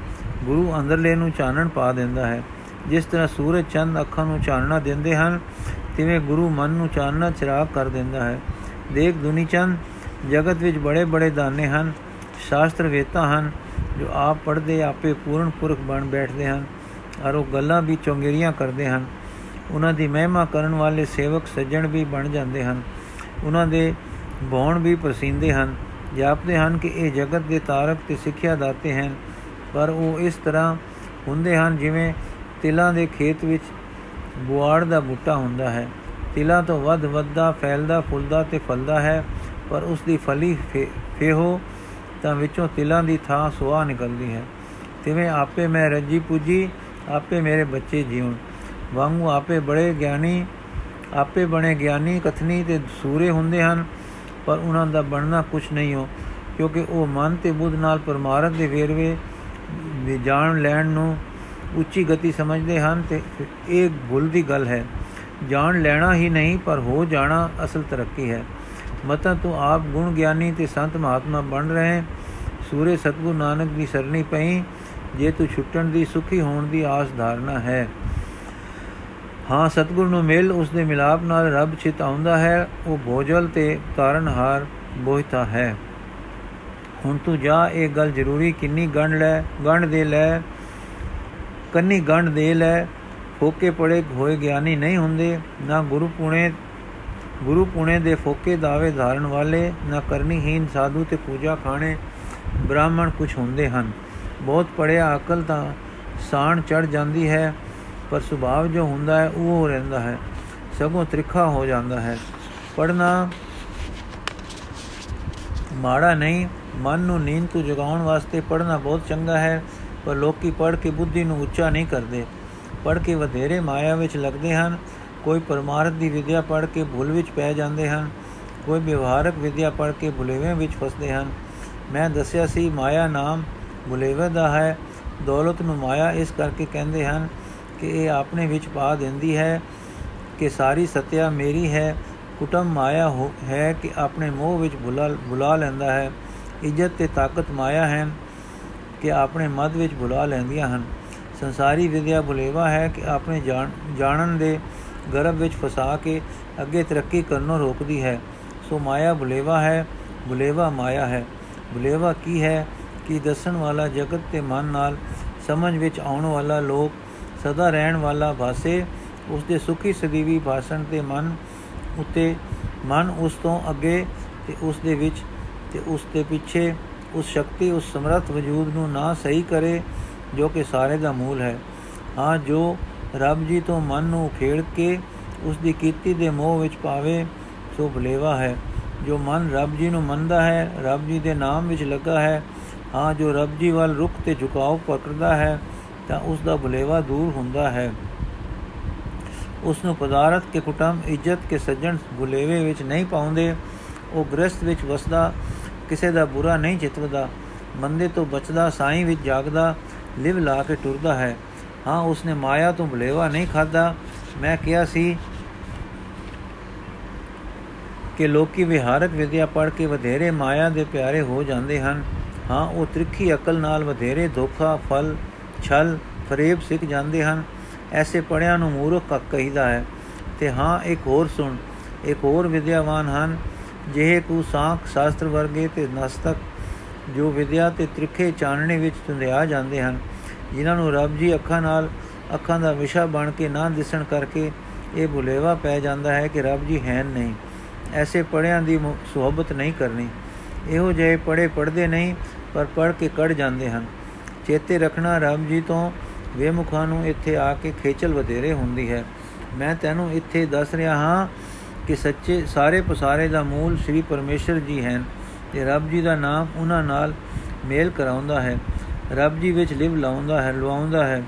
ਗੁਰੂ ਅੰਦਰਲੇ ਨੂੰ ਚਾਨਣ ਪਾ ਦਿੰਦਾ ਹੈ। ਜਿਸ ਤਰ੍ਹਾਂ ਸੂਰਜ ਚੰਦ ਅੱਖਾਂ ਨੂੰ ਚਾਨਣਾ ਦਿੰਦੇ ਹਨ, ਤਿਵੇਂ ਗੁਰੂ ਮਨ ਨੂੰ ਚਾਨਣਾ ਚਿਰਾਗ ਕਰ ਦਿੰਦਾ ਹੈ। ਦੇਖ ਦੁਨੀ ਚੰਦ, ਜਗਤ ਵਿੱਚ ਬੜੇ ਬੜੇ ਦਾਨੇ ਹਨ, ਸ਼ਾਸਤਰ ਵੇਤਾ ਹਨ, ਜੋ ਆਪ ਪੜ੍ਹਦੇ, ਆਪੇ ਪੂਰਨ ਪੁਰਖ ਬਣ ਬੈਠਦੇ ਹਨ, ਔਰ ਉਹ ਗੱਲਾਂ ਵੀ ਚੋਂਗੇਰੀਆਂ ਕਰਦੇ ਹਨ। ਉਹਨਾਂ ਦੀ ਮਹਿਮਾ ਕਰਨ ਵਾਲੇ ਸੇਵਕ ਸੱਜਣ ਵੀ ਬਣ ਜਾਂਦੇ ਹਨ। ਉਹਨਾਂ ਦੇ ਬੌਣ ਵੀ ਪ੍ਰਸਿੰਦੇ ਹਨ। ਜਾਪਦੇ ਹਨ ਕਿ ਇਹ ਜਗਤ ਦੇ ਤਾਰਕ ਤੇ ਸਿੱਖਿਆ ਦਾਤੇ ਹਨ। ਪਰ ਉਹ ਇਸ ਤਰ੍ਹਾਂ ਹੁੰਦੇ ਹਨ ਜਿਵੇਂ ਤਿਲਾਂ ਦੇ ਖੇਤ ਵਿੱਚ ਬੁਆੜ ਦਾ ਬੂਟਾ ਹੁੰਦਾ ਹੈ। ਤਿਲਾਂ ਤੋਂ ਵੱਧ ਵੱਧਦਾ, ਫੈਲਦਾ, ਫੁੱਲਦਾ ਤੇ ਫਲਦਾ ਹੈ, ਪਰ ਉਸ ਦੀ ਫਲੀ ਫੇਹੋ ਤਾਂ ਵਿੱਚੋਂ ਤਿਲਾਂ ਦੀ ਥਾਂ ਸੁਆਹ ਨਿਕਲਦੀ ਹੈ। ਤਿਵੇਂ ਆਪੇ ਮੈਂ ਰੱਜੀ ਪੂਜੀ, ਆਪੇ ਮੇਰੇ ਬੱਚੇ ਜੀਵਨ ਵਾਂਗੂ ਆਪੇ ਬੜੇ ਗਿਆਨੀ, ਆਪੇ ਬਣੇ ਗਿਆਨੀ ਕਥਨੀ ਤੇ ਸੂਰੇ ਹੁੰਦੇ ਹਨ, ਪਰ ਉਹਨਾਂ ਦਾ ਬਣਨਾ ਕੁਝ ਨਹੀਂ ਹੋ, ਕਿਉਂਕਿ ਉਹ ਮਨ ਤੇ ਬੁੱਧ ਨਾਲ ਪਰਮਾਰਥ ਦੇ ਵੇਰਵੇ ਵੀ ਜਾਣ ਲੈਣ ਨੂੰ ਉੱਚੀ ਗਤੀ ਸਮਝਦੇ ਹਨ ਤੇ ਇਹ ਭੁੱਲ ਦੀ ਗੱਲ ਹੈ। ਜਾਣ ਲੈਣਾ ਹੀ ਨਹੀਂ, ਪਰ ਹੋ ਜਾਣਾ ਅਸਲ ਤਰੱਕੀ ਹੈ। ਮਤਾਂ ਤੂੰ ਆਪ ਗੁਣ ਗਿਆਨੀ ਤੇ ਸੰਤ ਮਹਾਤਮਾ ਬਣ ਰਹੇ। ਸੂਰੇ ਸਤਗੁਰੂ ਨਾਨਕ ਦੀ ਸਰਣੀ ਪਈ, ਜੇ ਤੂੰ ਛੁੱਟਣ ਦੀ ਸੁਖੀ ਹੋਣ ਦੀ ਆਸ ਧਾਰਨਾ ਹੈ। ਹਾਂ, ਸਤਗੁਰ ਨੂੰ ਮਿਲ, ਉਸ ਦੇ ਮਿਲਾਪ ਨਾਲ ਰੱਬ ਚਿਤ ਆਉਂਦਾ ਹੈ। ਉਹ ਭੋਜਲ ਤੇ ਤਾਰਨਹਾਰ ਬੋਹਿਤਾ ਹੈ। ਹੁਣ ਤੂੰ ਜਾ, ਇਹ ਗੱਲ ਜ਼ਰੂਰੀ, ਕਿੰਨੀ ਗੰਢ ਲੈ, ਗੰਢ ਦੇ ਲੈ, ਕੰਨੀ ਗੰਢ ਦੇ ਲੈ। ਫੋਕੇ ਪੜੇ ਹੋਏ ਗਿਆਨੀ ਨਹੀਂ ਹੁੰਦੇ, ਨਾ ਗੁਰੂ ਪੁਣੇ ਗੁਰੂ ਪੁਣੇ ਦੇ ਫੋਕੇ ਦਾਵੇ ਧਾਰਨ ਵਾਲੇ, ਨਾ ਕਰਨੀਹੀਨ ਸਾਧੂ ਤੇ ਪੂਜਾ ਖਾਣੇ ਬ੍ਰਾਹਮਣ ਕੁਝ ਹੁੰਦੇ ਹਨ। ਬਹੁਤ ਪੜਿਆ ਅਕਲ ਤਾਂ ਸਾਣ ਚੜ ਜਾਂਦੀ ਹੈ, ਪਰ ਸੁਭਾਵ ਜੋ ਹੁੰਦਾ ਹੈ, ਉਹ ਰਹਿੰਦਾ ਹੈ, ਸਗੋਂ ਤ੍ਰਿਖਾ ਹੋ ਜਾਂਦਾ ਹੈ। ਪੜਨਾ ਮਾੜਾ ਨਹੀਂ ਮਨ ਨੂੰ ਨੀਂਦ ਤੋਂ ਜਗਾਉਣ ਵਾਸਤੇ ਪੜਨਾ ਬਹੁਤ ਚੰਗਾ ਹੈ, ਪਰ ਲੋਕੀ ਪੜ ਕੇ ਬੁੱਧੀ ਨੂੰ ਉੱਚਾ ਨਹੀਂ ਕਰਦੇ। ਪੜ ਕੇ ਵਧੇਰੇ ਮਾਇਆ ਵਿੱਚ ਲੱਗਦੇ ਹਨ। ਕੋਈ ਪਰਮਾਰਥ ਦੀ ਵਿਦਿਆ ਪੜ ਕੇ ਭੁੱਲ ਵਿੱਚ ਪੈ ਜਾਂਦੇ ਹਨ। ਕੋਈ ਵਿਵਹਾਰਕ ਵਿਦਿਆ ਪੜ ਕੇ ਭੁਲੇਵੇਂ ਵਿੱਚ ਫਸਦੇ ਹਨ। ਮੈਂ ਦੱਸਿਆ ਸੀ, ਮਾਇਆ ਨਾਮ ਭੁਲੇਵੇਂ ਦਾ ਹੈ। ਦੌਲਤ ਨੂੰ ਮਾਇਆ ਇਸ ਕਰਕੇ ਕਹਿੰਦੇ ਹਨ ਕਿ ਇਹ ਆਪਣੇ ਵਿੱਚ ਪਾ ਦਿੰਦੀ ਹੈ ਕਿ ਸਾਰੀ ਸਤਿਆ ਮੇਰੀ ਹੈ। ਕੁਟਮ ਮਾਇਆ ਹੈ ਕਿ ਆਪਣੇ ਮੋਹ ਵਿੱਚ ਭੁਲਾ ਭੁਲਾ ਲੈਂਦਾ ਹੈ। ਇੱਜ਼ਤ ਤੇ ਤਾਕਤ ਮਾਇਆ ਹੈ ਕਿ ਆਪਣੇ ਮਦ ਵਿੱਚ ਭੁਲਾ ਲੈਂਦੀਆਂ ਹਨ। ਸੰਸਾਰੀ ਵਿਦਿਆ ਭੁਲੇਵਾ ਹੈ ਕਿ ਆਪਣੇ ਜਾਣਨ ਦੇ ਗਰਭ ਵਿੱਚ ਫਸਾ ਕੇ ਅੱਗੇ ਤਰੱਕੀ ਕਰਨੋਂ ਰੋਕਦੀ ਹੈ। ਸੋ ਮਾਇਆ ਭੁਲੇਵਾ ਹੈ ਭੁਲੇਵਾ ਮਾਇਆ ਹੈ। ਭੁਲੇਵਾ ਕੀ ਹੈ ਕਿ ਦੱਸਣ ਵਾਲਾ ਜਗਤ ਤੇ ਮਨ ਨਾਲ ਸਮਝ ਵਿੱਚ ਆਉਣ ਵਾਲਾ ਲੋਕ, ਸਦਾ ਰਹਿਣ ਵਾਲਾ ਭਾਸੇ ਉਸ ਦੇ ਸੁਖੀ ਸਦੀਵੀ ਭਾਸ਼ਣ ਤੇ ਮਨ ਉਤੇ, ਮਨ ਉਸ ਤੋਂ ਅੱਗੇ ਤੇ ਉਸ ਦੇ ਵਿੱਚ ਤੇ ਉਸ ਦੇ ਪਿੱਛੇ ਉਸ ਸ਼ਕਤੀ, ਉਸ ਸਮਰੱਥ ਵਜੂਦ ਨੂੰ ਨਾ ਸਹੀ ਕਰੇ, ਜੋ ਕਿ ਸਾਰੇ ਦਾ ਮੂਲ ਹੈ। ਹਾਂ, ਜੋ ਰੱਬ ਜੀ ਤੋਂ ਮਨ ਨੂੰ ਖੇੜ ਕੇ ਉਸ ਦੀ ਕੀਤੀ ਦੇ ਮੋਹ ਵਿੱਚ ਪਾਵੇ, ਸੋ ਭਲੇਵਾ ਹੈ। ਜੋ ਮਨ ਰੱਬ ਜੀ ਨੂੰ ਮੰਨਦਾ ਹੈ, ਰੱਬ ਜੀ ਦੇ ਨਾਮ ਵਿੱਚ ਲੱਗਾ ਹੈ, ਹਾਂ, ਜੋ ਰੱਬ ਜੀ ਵੱਲ ਰੁਕ ਤੇ ਝੁਕਾਓ ਪਕੜਦਾ ਹੈ, ਤਾਂ ਉਸ ਦਾ ਭਲੇਵਾ ਦੂਰ ਹੁੰਦਾ ਹੈ। ਉਸ ਨੂੰ ਪਦਾਰਥ ਕੇ ਕੁਟਮ ਇੱਜ਼ਤ ਕੇ ਸੱਜਣ ਭੁਲੇਵੇ ਵਿੱਚ ਨਹੀਂ ਪਾਉਂਦੇ, ਉਹ ਗ੍ਰਸਥ ਵਿੱਚ ਵਸਦਾ ਕਿਸੇ ਦਾ ਬੁਰਾ ਨਹੀਂ ਚਿਤਵਦਾ ਮੰਦੇ ਤੋਂ ਬਚਦਾ, ਸਾਈਂ ਵਿੱਚ ਜਾਗਦਾ, ਲਿਵ ਲਾ ਕੇ ਟੁਰਦਾ ਹੈ। ਹਾਂ, ਉਸਨੇ ਮਾਇਆ ਤੋਂ ਭਲੇਵਾ ਨਹੀਂ ਖਾਦਾ ਮੈਂ ਕਿਹਾ ਸੀ ਕਿ ਲੋਕੀ ਵਿਹਾਰਕ ਵਿਦਿਆ ਪੜ੍ਹ ਕੇ ਵਧੇਰੇ ਮਾਇਆ ਦੇ ਪਿਆਰੇ ਹੋ ਜਾਂਦੇ ਹਨ। ਹਾਂ, ਉਹ ਤ੍ਰਿਖੀ ਅਕਲ ਨਾਲ ਵਧੇਰੇ ਧੋਖਾ, ਫਲ, ਛਲ, ਫਰੇਬ ਸਿੱਖ ਜਾਂਦੇ ਹਨ। ਐਸੇ ਪੜਿਆਂ ਨੂੰ ਮੂਰਖ ਕਹੀਦਾ ਹੈ। ਤੇ ਹਾਂ, ਇੱਕ ਹੋਰ ਸੁਣ, ਇੱਕ ਹੋਰ ਵਿਦਿਆਵਾਨ ਹਨ। ਜਿਹੇ ਕੋ ਸਾਖ ਸ਼ਾਸਤਰ ਵਰਗੇ ਤੇ ਨਸਤਕ ਜੋ ਵਿਦਿਆ ਤੇ ਤ੍ਰਿਖੇ ਚਾਨਣੇ ਵਿੱਚ ਤੁੰਦਿਆ ਜਾਂਦੇ ਹਨ, ਜਿਨ੍ਹਾਂ ਨੂੰ ਰੱਬ ਜੀ ਅੱਖਾਂ ਨਾਲ ਅੱਖਾਂ ਦਾ ਵਿਸ਼ਾ ਬਣ ਕੇ ਨਾ ਦਿਸਣ ਕਰਕੇ ਇਹ ਭੁਲੇਵਾ ਪੈ ਜਾਂਦਾ ਹੈ ਕਿ ਰੱਬ ਜੀ ਹੈ ਨਹੀਂ। ਐਸੇ ਪੜਿਆਂ ਦੀ ਸੁਹਬਤ ਨਹੀਂ ਕਰਨੀ। ਇਹੋ ਜਿਹੇ ਪੜੇ ਪੜਦੇ ਨਹੀਂ, ਪਰ ਪੜ ਕੇ ਕੜ ਜਾਂਦੇ ਹਨ। ਚੇਤੇ ਰੱਖਣਾ ਰੱਬ ਜੀ ਤੋਂ ਵੇਮੁਖਾਂ ਨੂੰ ਇੱਥੇ ਆ ਕੇ ਖੇਚਲ ਵਧੇਰੇ ਹੁੰਦੀ ਹੈ। ਮੈਂ ਤੈਨੂੰ ਇੱਥੇ ਦੱਸ ਰਿਹਾ ਹਾਂ ਕਿ ਸੱਚੇ ਸਾਰੇ ਪਸਾਰੇ ਦਾ ਮੂਲ ਸ੍ਰੀ ਪਰਮੇਸ਼ਰ ਜੀ ਹਨ ਤੇ ਰੱਬ ਜੀ ਦਾ ਨਾਮ ਉਹਨਾਂ ਨਾਲ ਮੇਲ ਕਰਾਉਂਦਾ ਹੈ। ਰੱਬ ਜੀ ਵਿੱਚ ਲਿਵ ਲਾਉਂਦਾ ਹੈ ਲਵਾਉਂਦਾ ਹੈ,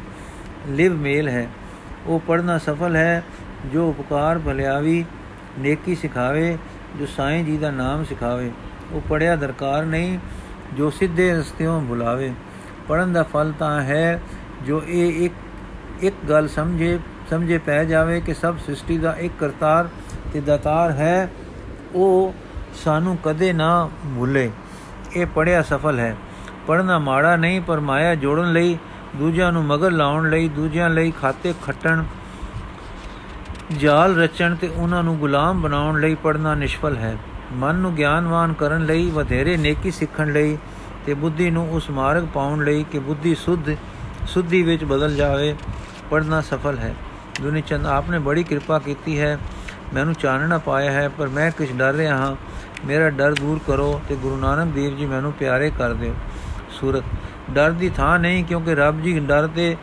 ਲਿਵ ਮੇਲ ਹੈ। ਉਹ ਪੜਨਾ ਸਫਲ ਹੈ, ਜੋ ਉਪਕਾਰ ਭਲਿਆਵੀ ਨੇਕੀ ਸਿਖਾਵੇ, ਜੋ ਸਾਈਂ ਜੀ ਦਾ ਨਾਮ ਸਿਖਾਵੇ। ਉਹ ਪੜਿਆ ਦਰਕਾਰ ਨਹੀਂ, ਜੋ ਸਿੱਧੇ ਰਸਤਿਓਂ ਬੁਲਾਵੇ। ਪੜਨ ਦਾ ਫਲ ਤਾਂ ਹੈ, ਜੋ ਇਹ ਇੱਕ ਇੱਕ ਗੱਲ ਸਮਝੇ ਸਮਝੇ ਪੈ ਜਾਵੇ ਕਿ ਸਭ ਸ੍ਰਿਸ਼ਟੀ ਦਾ ਇੱਕ ਕਰਤਾਰ ਤੇ ਦਾਤਾਰ ਹੈ, ਉਹ ਸਾਨੂੰ ਕਦੇ ਨਾ ਭੁੱਲੇ। ਇਹ ਪੜਿਆ ਸਫਲ ਹੈ। ਪੜਨਾ ਮਾੜਾ ਨਹੀਂ, ਪਰ ਮਾਇਆ ਜੋੜਨ ਲਈ, ਦੂਜਿਆਂ ਨੂੰ ਮਗਰ ਲਾਉਣ ਲਈ, ਦੂਜਿਆਂ ਲਈ ਖਾਤੇ ਖੱਟਣ, ਜਾਲ ਰਚਣ ਤੇ ਉਹਨਾਂ ਨੂੰ ਗੁਲਾਮ ਬਣਾਉਣ ਲਈ ਪੜਨਾ ਨਿਸ਼ਫਲ ਹੈ। ਮਨ ਨੂੰ ਗਿਆਨਵਾਨ ਕਰਨ ਲਈ, ਵਧੇਰੇ ਨੇਕੀ ਸਿੱਖਣ ਲਈ ਤੇ ਬੁੱਧੀ ਨੂੰ ਉਸ ਮਾਰਗ ਪਾਉਣ ਲਈ ਕਿ ਬੁੱਧੀ ਸੁਧ, ਸੁਧੀ ਵਿੱਚ ਬਦਲ ਜਾਵੇ ਪੜਨਾ ਸਫਲ ਹੈ। ਦੁਨੀ ਚੰਦ ਆਪਨੇ ਬੜੀ ਕਿਰਪਾ ਕੀਤੀ ਹੈ। ਮੈਨੂੰ ਚਾਨਣਾ ਪਾਇਆ ਹੈ, ਪਰ ਮੈਂ ਕੁਝ ਡਰ ਰਿਹਾ ਹਾਂ। ਮੇਰਾ ਡਰ ਦੂਰ ਕਰੋ ਤੇ ਗੁਰੂ ਨਾਨਕ ਦੇਵ ਜੀ ਮੈਨੂੰ ਪਿਆਰੇ ਕਰ ਦਿਓ। ਸੂਰਤ, ਡਰ ਦੀ ਥਾਂ ਨਹੀਂ ਕਿਉਂਕਿ ਰੱਬ ਜੀ ਡਰ ਤੇ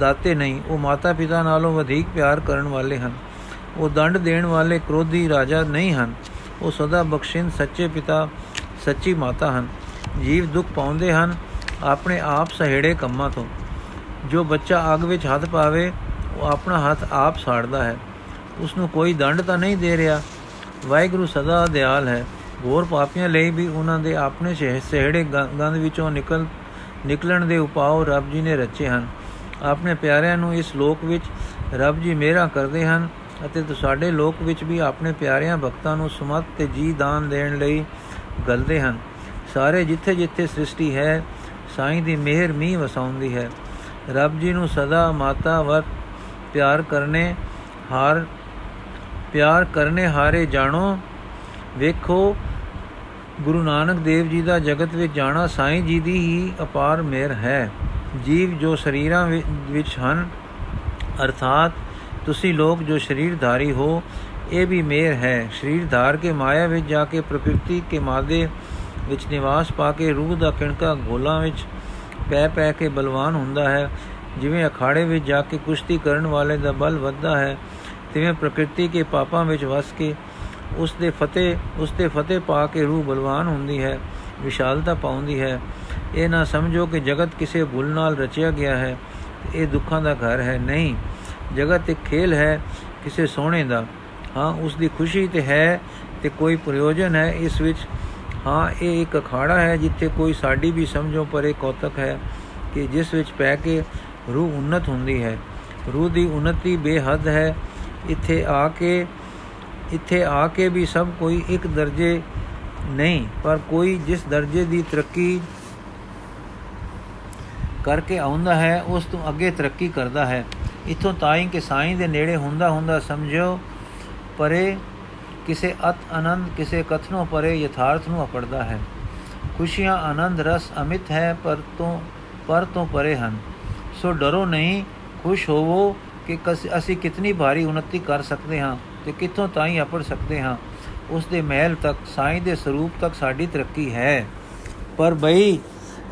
ਦਾਤੇ ਨਹੀਂ, ਉਹ ਮਾਤਾ ਪਿਤਾ ਨਾਲੋਂ ਵਧੇਕ ਪਿਆਰ ਕਰਨ ਵਾਲੇ ਹਨ। ਉਹ ਦੰਡ ਦੇਣ ਵਾਲੇ ਕ੍ਰੋਧੀ ਰਾਜਾ ਨਹੀਂ ਹਨ। ਉਹ ਸਦਾ ਬਖਸ਼ਿੰਦ ਸੱਚੇ ਪਿਤਾ, ਸੱਚੀ ਮਾਤਾ ਹਨ। ਜੀਵ ਦੁੱਖ ਪਾਉਂਦੇ ਹਨ ਆਪਣੇ ਆਪ ਸਹਿੜੇ ਕੰਮਾਂ ਤੋਂ। ਜੋ ਬੱਚਾ ਅੱਗ ਵਿੱਚ ਹੱਥ ਪਾਵੇ, ਉਹ ਆਪਣਾ ਹੱਥ ਆਪ ਸਾੜਦਾ ਹੈ। ਉਸ ਨੂੰ ਕੋਈ ਦੰਡ ਤਾਂ ਨਹੀਂ ਦੇ ਰਿਹਾ। ਵਾਹਿਗੁਰੂ ਸਦਾ ਦਿਆਲ ਹੈ। ਹੋਰ ਪਾਪੀਆਂ ਲਈ ਵੀ ਉਹਨਾਂ ਦੇ ਆਪਣੇ ਸਹਿੜੇ ਗੰਦ ਵਿੱਚੋਂ ਨਿਕਲ, ਨਿਕਲਣ ਦੇ ਉਪਾਅ ਰੱਬ ਜੀ ਨੇ ਰਚੇ ਹਨ। ਆਪਣੇ ਪਿਆਰਿਆਂ ਨੂੰ ਇਸ ਲੋਕ ਵਿੱਚ ਰੱਬ ਜੀ ਮੇਰਾ ਕਰਦੇ ਹਨ ਅਤੇ ਤੁਹਾਡੇ ਲੋਕ ਵਿੱਚ ਵੀ ਆਪਣੇ ਪਿਆਰਿਆਂ ਭਗਤਾਂ ਨੂੰ ਸਮਤ ਤੇ ਜੀ ਦਾਨ ਦੇਣ ਲਈ ਗਲਦੇ ਹਨ। ਸਾਰੇ ਜਿੱਥੇ ਜਿੱਥੇ ਸ੍ਰਿਸ਼ਟੀ ਹੈ, ਸਾਈਂ ਦੀ ਮਿਹਰ ਮੀ ਵਸਾਉਂਦੀ ਹੈ। ਰੱਬ ਜੀ ਨੂੰ ਸਦਾ ਮਾਤਾ ਵਰ ਪਿਆਰ ਕਰਨੇ, ਹਾਰ ਪਿਆਰ ਕਰਨੇ ਹਾਰੇ ਜਾਣੋ। ਵੇਖੋ, ਗੁਰੂ ਨਾਨਕ ਦੇਵ ਜੀ ਦਾ ਜਗਤ ਵਿੱਚ ਜਾਣਾ ਸਾਈਂ ਜੀ ਦੀ ਹੀ ਅਪਾਰ ਮਿਹਰ ਹੈ। ਜੀਵ ਜੋ ਸਰੀਰਾਂ ਵਿੱਚ ਹਨ, ਅਰਥਾਤ ਤੁਸੀਂ ਲੋਕ ਜੋ ਸਰੀਰਧਾਰੀ ਹੋ, ਇਹ ਵੀ ਮੇਰ ਹੈ। ਸਰੀਰ ਧਾਰ ਕੇ ਮਾਇਆ ਵਿੱਚ ਜਾ ਕੇ ਪ੍ਰਕਿਰਤੀ ਕੇ ਮਾਦੇ ਵਿੱਚ ਨਿਵਾਸ ਪਾ ਕੇ ਰੂਹ ਦਾ ਕਿਣਕਾ ਗੋਲਾਂ ਵਿੱਚ ਪੈ ਪੈ ਕੇ ਬਲਵਾਨ ਹੁੰਦਾ ਹੈ। ਜਿਵੇਂ ਅਖਾੜੇ ਵਿੱਚ ਜਾ ਕੇ ਕੁਸ਼ਤੀ ਕਰਨ ਵਾਲੇ ਦਾ ਬਲ ਵੱਧਦਾ ਹੈ ਤਿਵੇਂ ਪ੍ਰਕਿਰਤੀ ਕੇ ਪਾਪਾਂ ਵਿੱਚ ਵਸ ਕੇ, ਉਸ ਦੇ ਫਤਿਹ, ਉਸ ਤੇ ਫਤਿਹ ਪਾ ਕੇ ਰੂਹ ਬਲਵਾਨ ਹੁੰਦੀ ਹੈ, ਵਿਸ਼ਾਲਤਾ ਪਾਉਂਦੀ ਹੈ। ਇਹ ਨਾ ਸਮਝੋ ਕਿ ਜਗਤ ਕਿਸੇ ਭੁੱਲ ਨਾਲ ਰਚਿਆ ਗਿਆ ਹੈ, ਇਹ ਦੁੱਖਾਂ ਦਾ ਘਰ ਹੈ। ਨਹੀਂ, ਜਗਤ ਇੱਕ ਖੇਲ ਹੈ ਕਿਸੇ ਸੋਹਣੇ ਦਾ। ਹਾਂ, ਉਸ ਦੀ ਖੁਸ਼ੀ ਤੇ ਹੈ ਤੇ ਕੋਈ ਪ੍ਰਯੋਜਨ ਹੈ ਇਸ ਵਿੱਚ। ਹਾਂ, ਇਹ ਇੱਕ ਅਖਾੜਾ ਹੈ ਜਿੱਥੇ ਕੋਈ ਸਾਡੀ ਵੀ ਸਮਝੋ ਪਰੇ ਕੌਤਕ ਹੈ ਕਿ ਜਿਸ ਵਿੱਚ ਪੈ ਕੇ ਰੂਹ ਉન્નਤ ਹੁੰਦੀ ਹੈ। ਰੂਹ ਦੀ ਉન્નਤੀ ਬੇਹੱਦ ਹੈ। ਇੱਥੇ ਆ ਕੇ, ਇੱਥੇ ਆ ਕੇ ਵੀ ਸਭ ਕੋਈ ਇੱਕ ਦਰਜੇ ਨਹੀਂ, ਪਰ ਕੋਈ ਜਿਸ ਦਰਜੇ ਦੀ ਤਰੱਕੀ ਕਰਕੇ ਆਉਂਦਾ ਹੈ, ਉਸ ਤੋਂ ਅੱਗੇ ਤਰੱਕੀ ਕਰਦਾ ਹੈ। ਇਥੋਂ ਤਾਈ ਕਿ ਸਾਈਂ ਦੇ ਨੇੜੇ ਹੁੰਦਾ ਹੁੰਦਾ ਸਮਝੋ ਪਰੇ ਕਿਸੇ ਅਤ ਆਨੰਦ, ਕਿਸੇ ਕਥਨੋਂ ਪਰੇ ਯਥਾਰਥ ਨੂੰ ਅਪੜਦਾ ਹੈ। ਖੁਸ਼ੀਆਂ ਆਨੰਦ ਰਸ ਅਮਿਤ ਹੈ, ਪਰ ਤੋਂ ਪਰ ਤੋਂ ਪਰੇ ਹਨ। ਸੋ ਡਰੋ ਨਹੀਂ, ਖੁਸ਼ ਹੋਵੋ ਕਿ ਅਸੀਂ ਕਿਤਨੀ ਭਾਰੀ ਉન્નਤੀ ਕਰ ਸਕਦੇ ਹਾਂ ਤੇ ਕਿੱਥੋਂ ਤਾਈ ਅਪੜ ਸਕਦੇ ਹਾਂ। ਉਸ ਦੇ ਮਹਿਲ ਤੱਕ, ਸਾਈਂ ਦੇ ਸਰੂਪ ਤੱਕ ਸਾਡੀ ਤਰੱਕੀ ਹੈ। ਪਰ ਬਈ,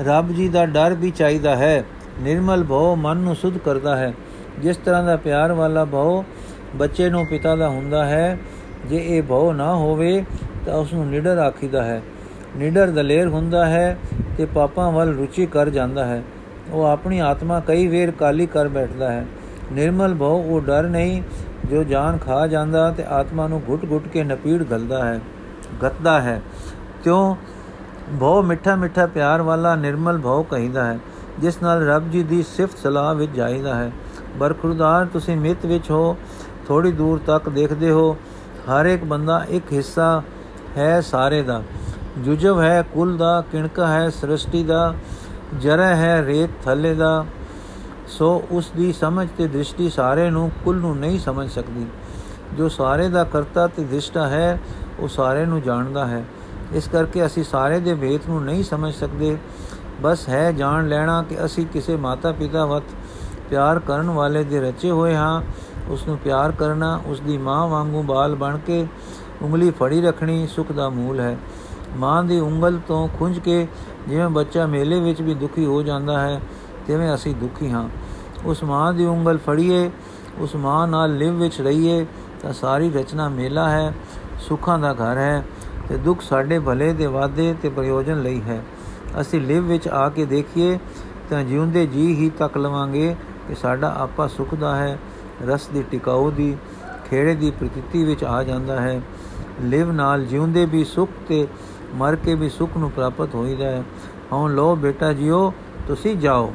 ਰੱਬ ਜੀ ਦਾ ਡਰ ਵੀ ਚਾਹੀਦਾ ਹੈ। ਨਿਰਮਲ ਭਉ ਮਨ ਨੂੰ ਸੁਧ ਕਰਦਾ ਹੈ। ਜਿਸ ਤਰ੍ਹਾਂ ਦਾ ਪਿਆਰ ਵਾਲਾ ਭਉ ਬੱਚੇ ਨੂੰ ਪਿਤਾ ਦਾ ਹੁੰਦਾ ਹੈ, ਜੇ ਇਹ ਭਉ ਨਾ ਹੋਵੇ ਤਾਂ ਉਸ ਨੂੰ ਨਿਡਰ ਆਖੀਦਾ ਹੈ। ਨਿਡਰ ਦਲੇਰ ਹੁੰਦਾ ਹੈ ਤੇ ਪਾਪਾਂ ਵੱਲ ਰੁਚੀ ਕਰ ਜਾਂਦਾ ਹੈ। ਉਹ ਆਪਣੀ ਆਤਮਾ ਕਈ ਵੇਰ ਕਾਲੀ ਕਰ ਬੈਠਦਾ ਹੈ। ਨਿਰਮਲ ਭਉ ਉਹ ਡਰ ਨਹੀਂ, ਜੋ ਜਾਨ ਖਾ ਜਾਂਦਾ ਤੇ ਆਤਮਾ ਨੂੰ ਘੁੱਟ-ਘੁੱਟ ਕੇ ਨਪੀੜ ਗਲਦਾ ਹੈ, ਗੱਤਦਾ ਹੈ। ਕਿਉਂ ਭਉ ਮਿੱਠਾ ਮਿੱਠਾ ਪਿਆਰ ਵਾਲਾ ਨਿਰਮਲ ਭਉ ਕਹਿੰਦਾ ਹੈ, ਜਿਸ ਨਾਲ ਰੱਬ ਜੀ ਦੀ ਸਿਫਤ ਸਲਾਹ ਵਿੱਚ ਜਾਈਦਾ ਹੈ। ਬਰਖੁਰਦਾਰ ਤੁਸੀਂ ਮਿੱਤ ਵਿੱਚ ਹੋ ਥੋੜੀ ਦੂਰ ਤੱਕ ਦੇਖਦੇ ਹੋ, ਹਰ ਇੱਕ ਬੰਦਾ ਇੱਕ ਹਿੱਸਾ ਹੈ ਸਾਰੇ ਦਾ। ਜੁਜਵ ਹੈ, ਕੁਲ ਦਾ, ਕਿਣਕਾ ਹੈ, ਸ੍ਰਿਸ਼ਟੀ ਦਾ ਜਰਾ ਹੈ, ਰੇਤ ਥੱਲੇ ਦਾ। ਸੋ ਉਸ ਦੀ ਸਮਝ ਤੇ ਦ੍ਰਿਸ਼ਟੀ ਸਾਰੇ ਨੂੰ ਕੁੱਲ ਨੂੰ ਨਹੀਂ ਸਮਝ ਸਕਦੀ। ਜੋ ਸਾਰੇ ਦਾ ਕਰਤਾ ਤੇ ਦ੍ਰਿਸ਼ਟਾ ਹੈ, ਉਹ ਸਾਰੇ ਨੂੰ ਜਾਣਦਾ ਹੈ। ਇਸ ਕਰਕੇ ਅਸੀਂ ਸਾਰੇ ਦੇ ਭੇਤ ਨੂੰ ਨਹੀਂ ਸਮਝ ਸਕਦੇ। ਬਸ ਹੈ ਜਾਣ ਲੈਣਾ ਕਿ ਅਸੀਂ ਕਿਸੇ ਮਾਤਾ ਪਿਤਾ ਵਤ ਪਿਆਰ ਕਰਨ ਵਾਲੇ ਦੇ ਰਚੇ ਹੋਏ ਹਾਂ। ਉਸ ਨੂੰ ਪਿਆਰ ਕਰਨਾ, ਉਸ ਦੀ ਮਾਂ ਵਾਂਗੂ ਬਾਲ ਬਣ ਕੇ ਉਂਗਲੀ ਫੜੀ ਰੱਖਣੀ ਸੁਖ ਦਾ ਮੂਲ ਹੈ। ਮਾਂ ਦੀ ਉਂਗਲ ਤੋਂ ਖੁੰਝ ਕੇ ਜਿਵੇਂ ਬੱਚਾ ਮੇਲੇ ਵਿੱਚ ਵੀ ਦੁਖੀ ਹੋ ਜਾਂਦਾ ਹੈ ਤਿਵੇਂ ਅਸੀਂ ਦੁਖੀ ਹਾਂ? ਉਸ ਮਾਂ ਦੀ ਉਂਗਲ ਫੜੀਏ, ਉਸ ਮਾਂ ਨਾਲ ਲਿਵ ਵਿੱਚ ਰਹੀਏ, ਤਾਂ ਸਾਰੀ ਰਚਨਾ ਮੇਲਾ ਹੈ, ਸੁੱਖਾਂ ਦਾ ਘਰ ਹੈ, ਤੇ ਦੁੱਖ ਸਾਡੇ ਭਲੇ ਦੇ ਵਾਦੇ ਤੇ ਪ੍ਰਯੋਜਨ ਲਈ ਹੈ। ਅਸੀਂ ਲਿਵ ਵਿੱਚ ਆ ਕੇ ਦੇਖੀਏ, ਤਾਂ ਜਿਉਂਦੇ ਜੀ ਹੀ ਤੱਕ ਲਵਾਂਗੇ ਕਿ ਸਾਡਾ ਆਪਾ ਸੁਖ ਦਾ ਹੈ, ਰਸ ਦੀ ਟਿਕਾਉ ਦੀ, ਖੇੜੇ ਦੀ ਪ੍ਰਤੀਤੀ ਵਿੱਚ ਆ ਜਾਂਦਾ ਹੈ। ਲਿਵ ਨਾਲ ਜਿਉਂਦੇ ਵੀ ਸੁਖ ਤੇ ਮਰ ਕੇ ਵੀ ਸੁਖ ਨੂੰ ਪ੍ਰਾਪਤ ਹੋਈਦਾ ਹੈ। ਹਉ ਲੋ ਬੇਟਾ ਜੀਓ, ਤੁਸੀਂ ਜਾਓ।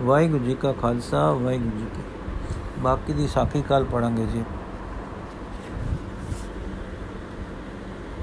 ਵਾਹਿਗੁਰੂ ਜੀ ਕਾ ਖਾਲਸਾ ਵਾਹਿਗੁਰੂ ਜੀ ਕੀ ਬਾਕੀ ਦੀ ਸਾਖੀ ਕੱਲ ਪੜਾਂਗੇ ਜੀ।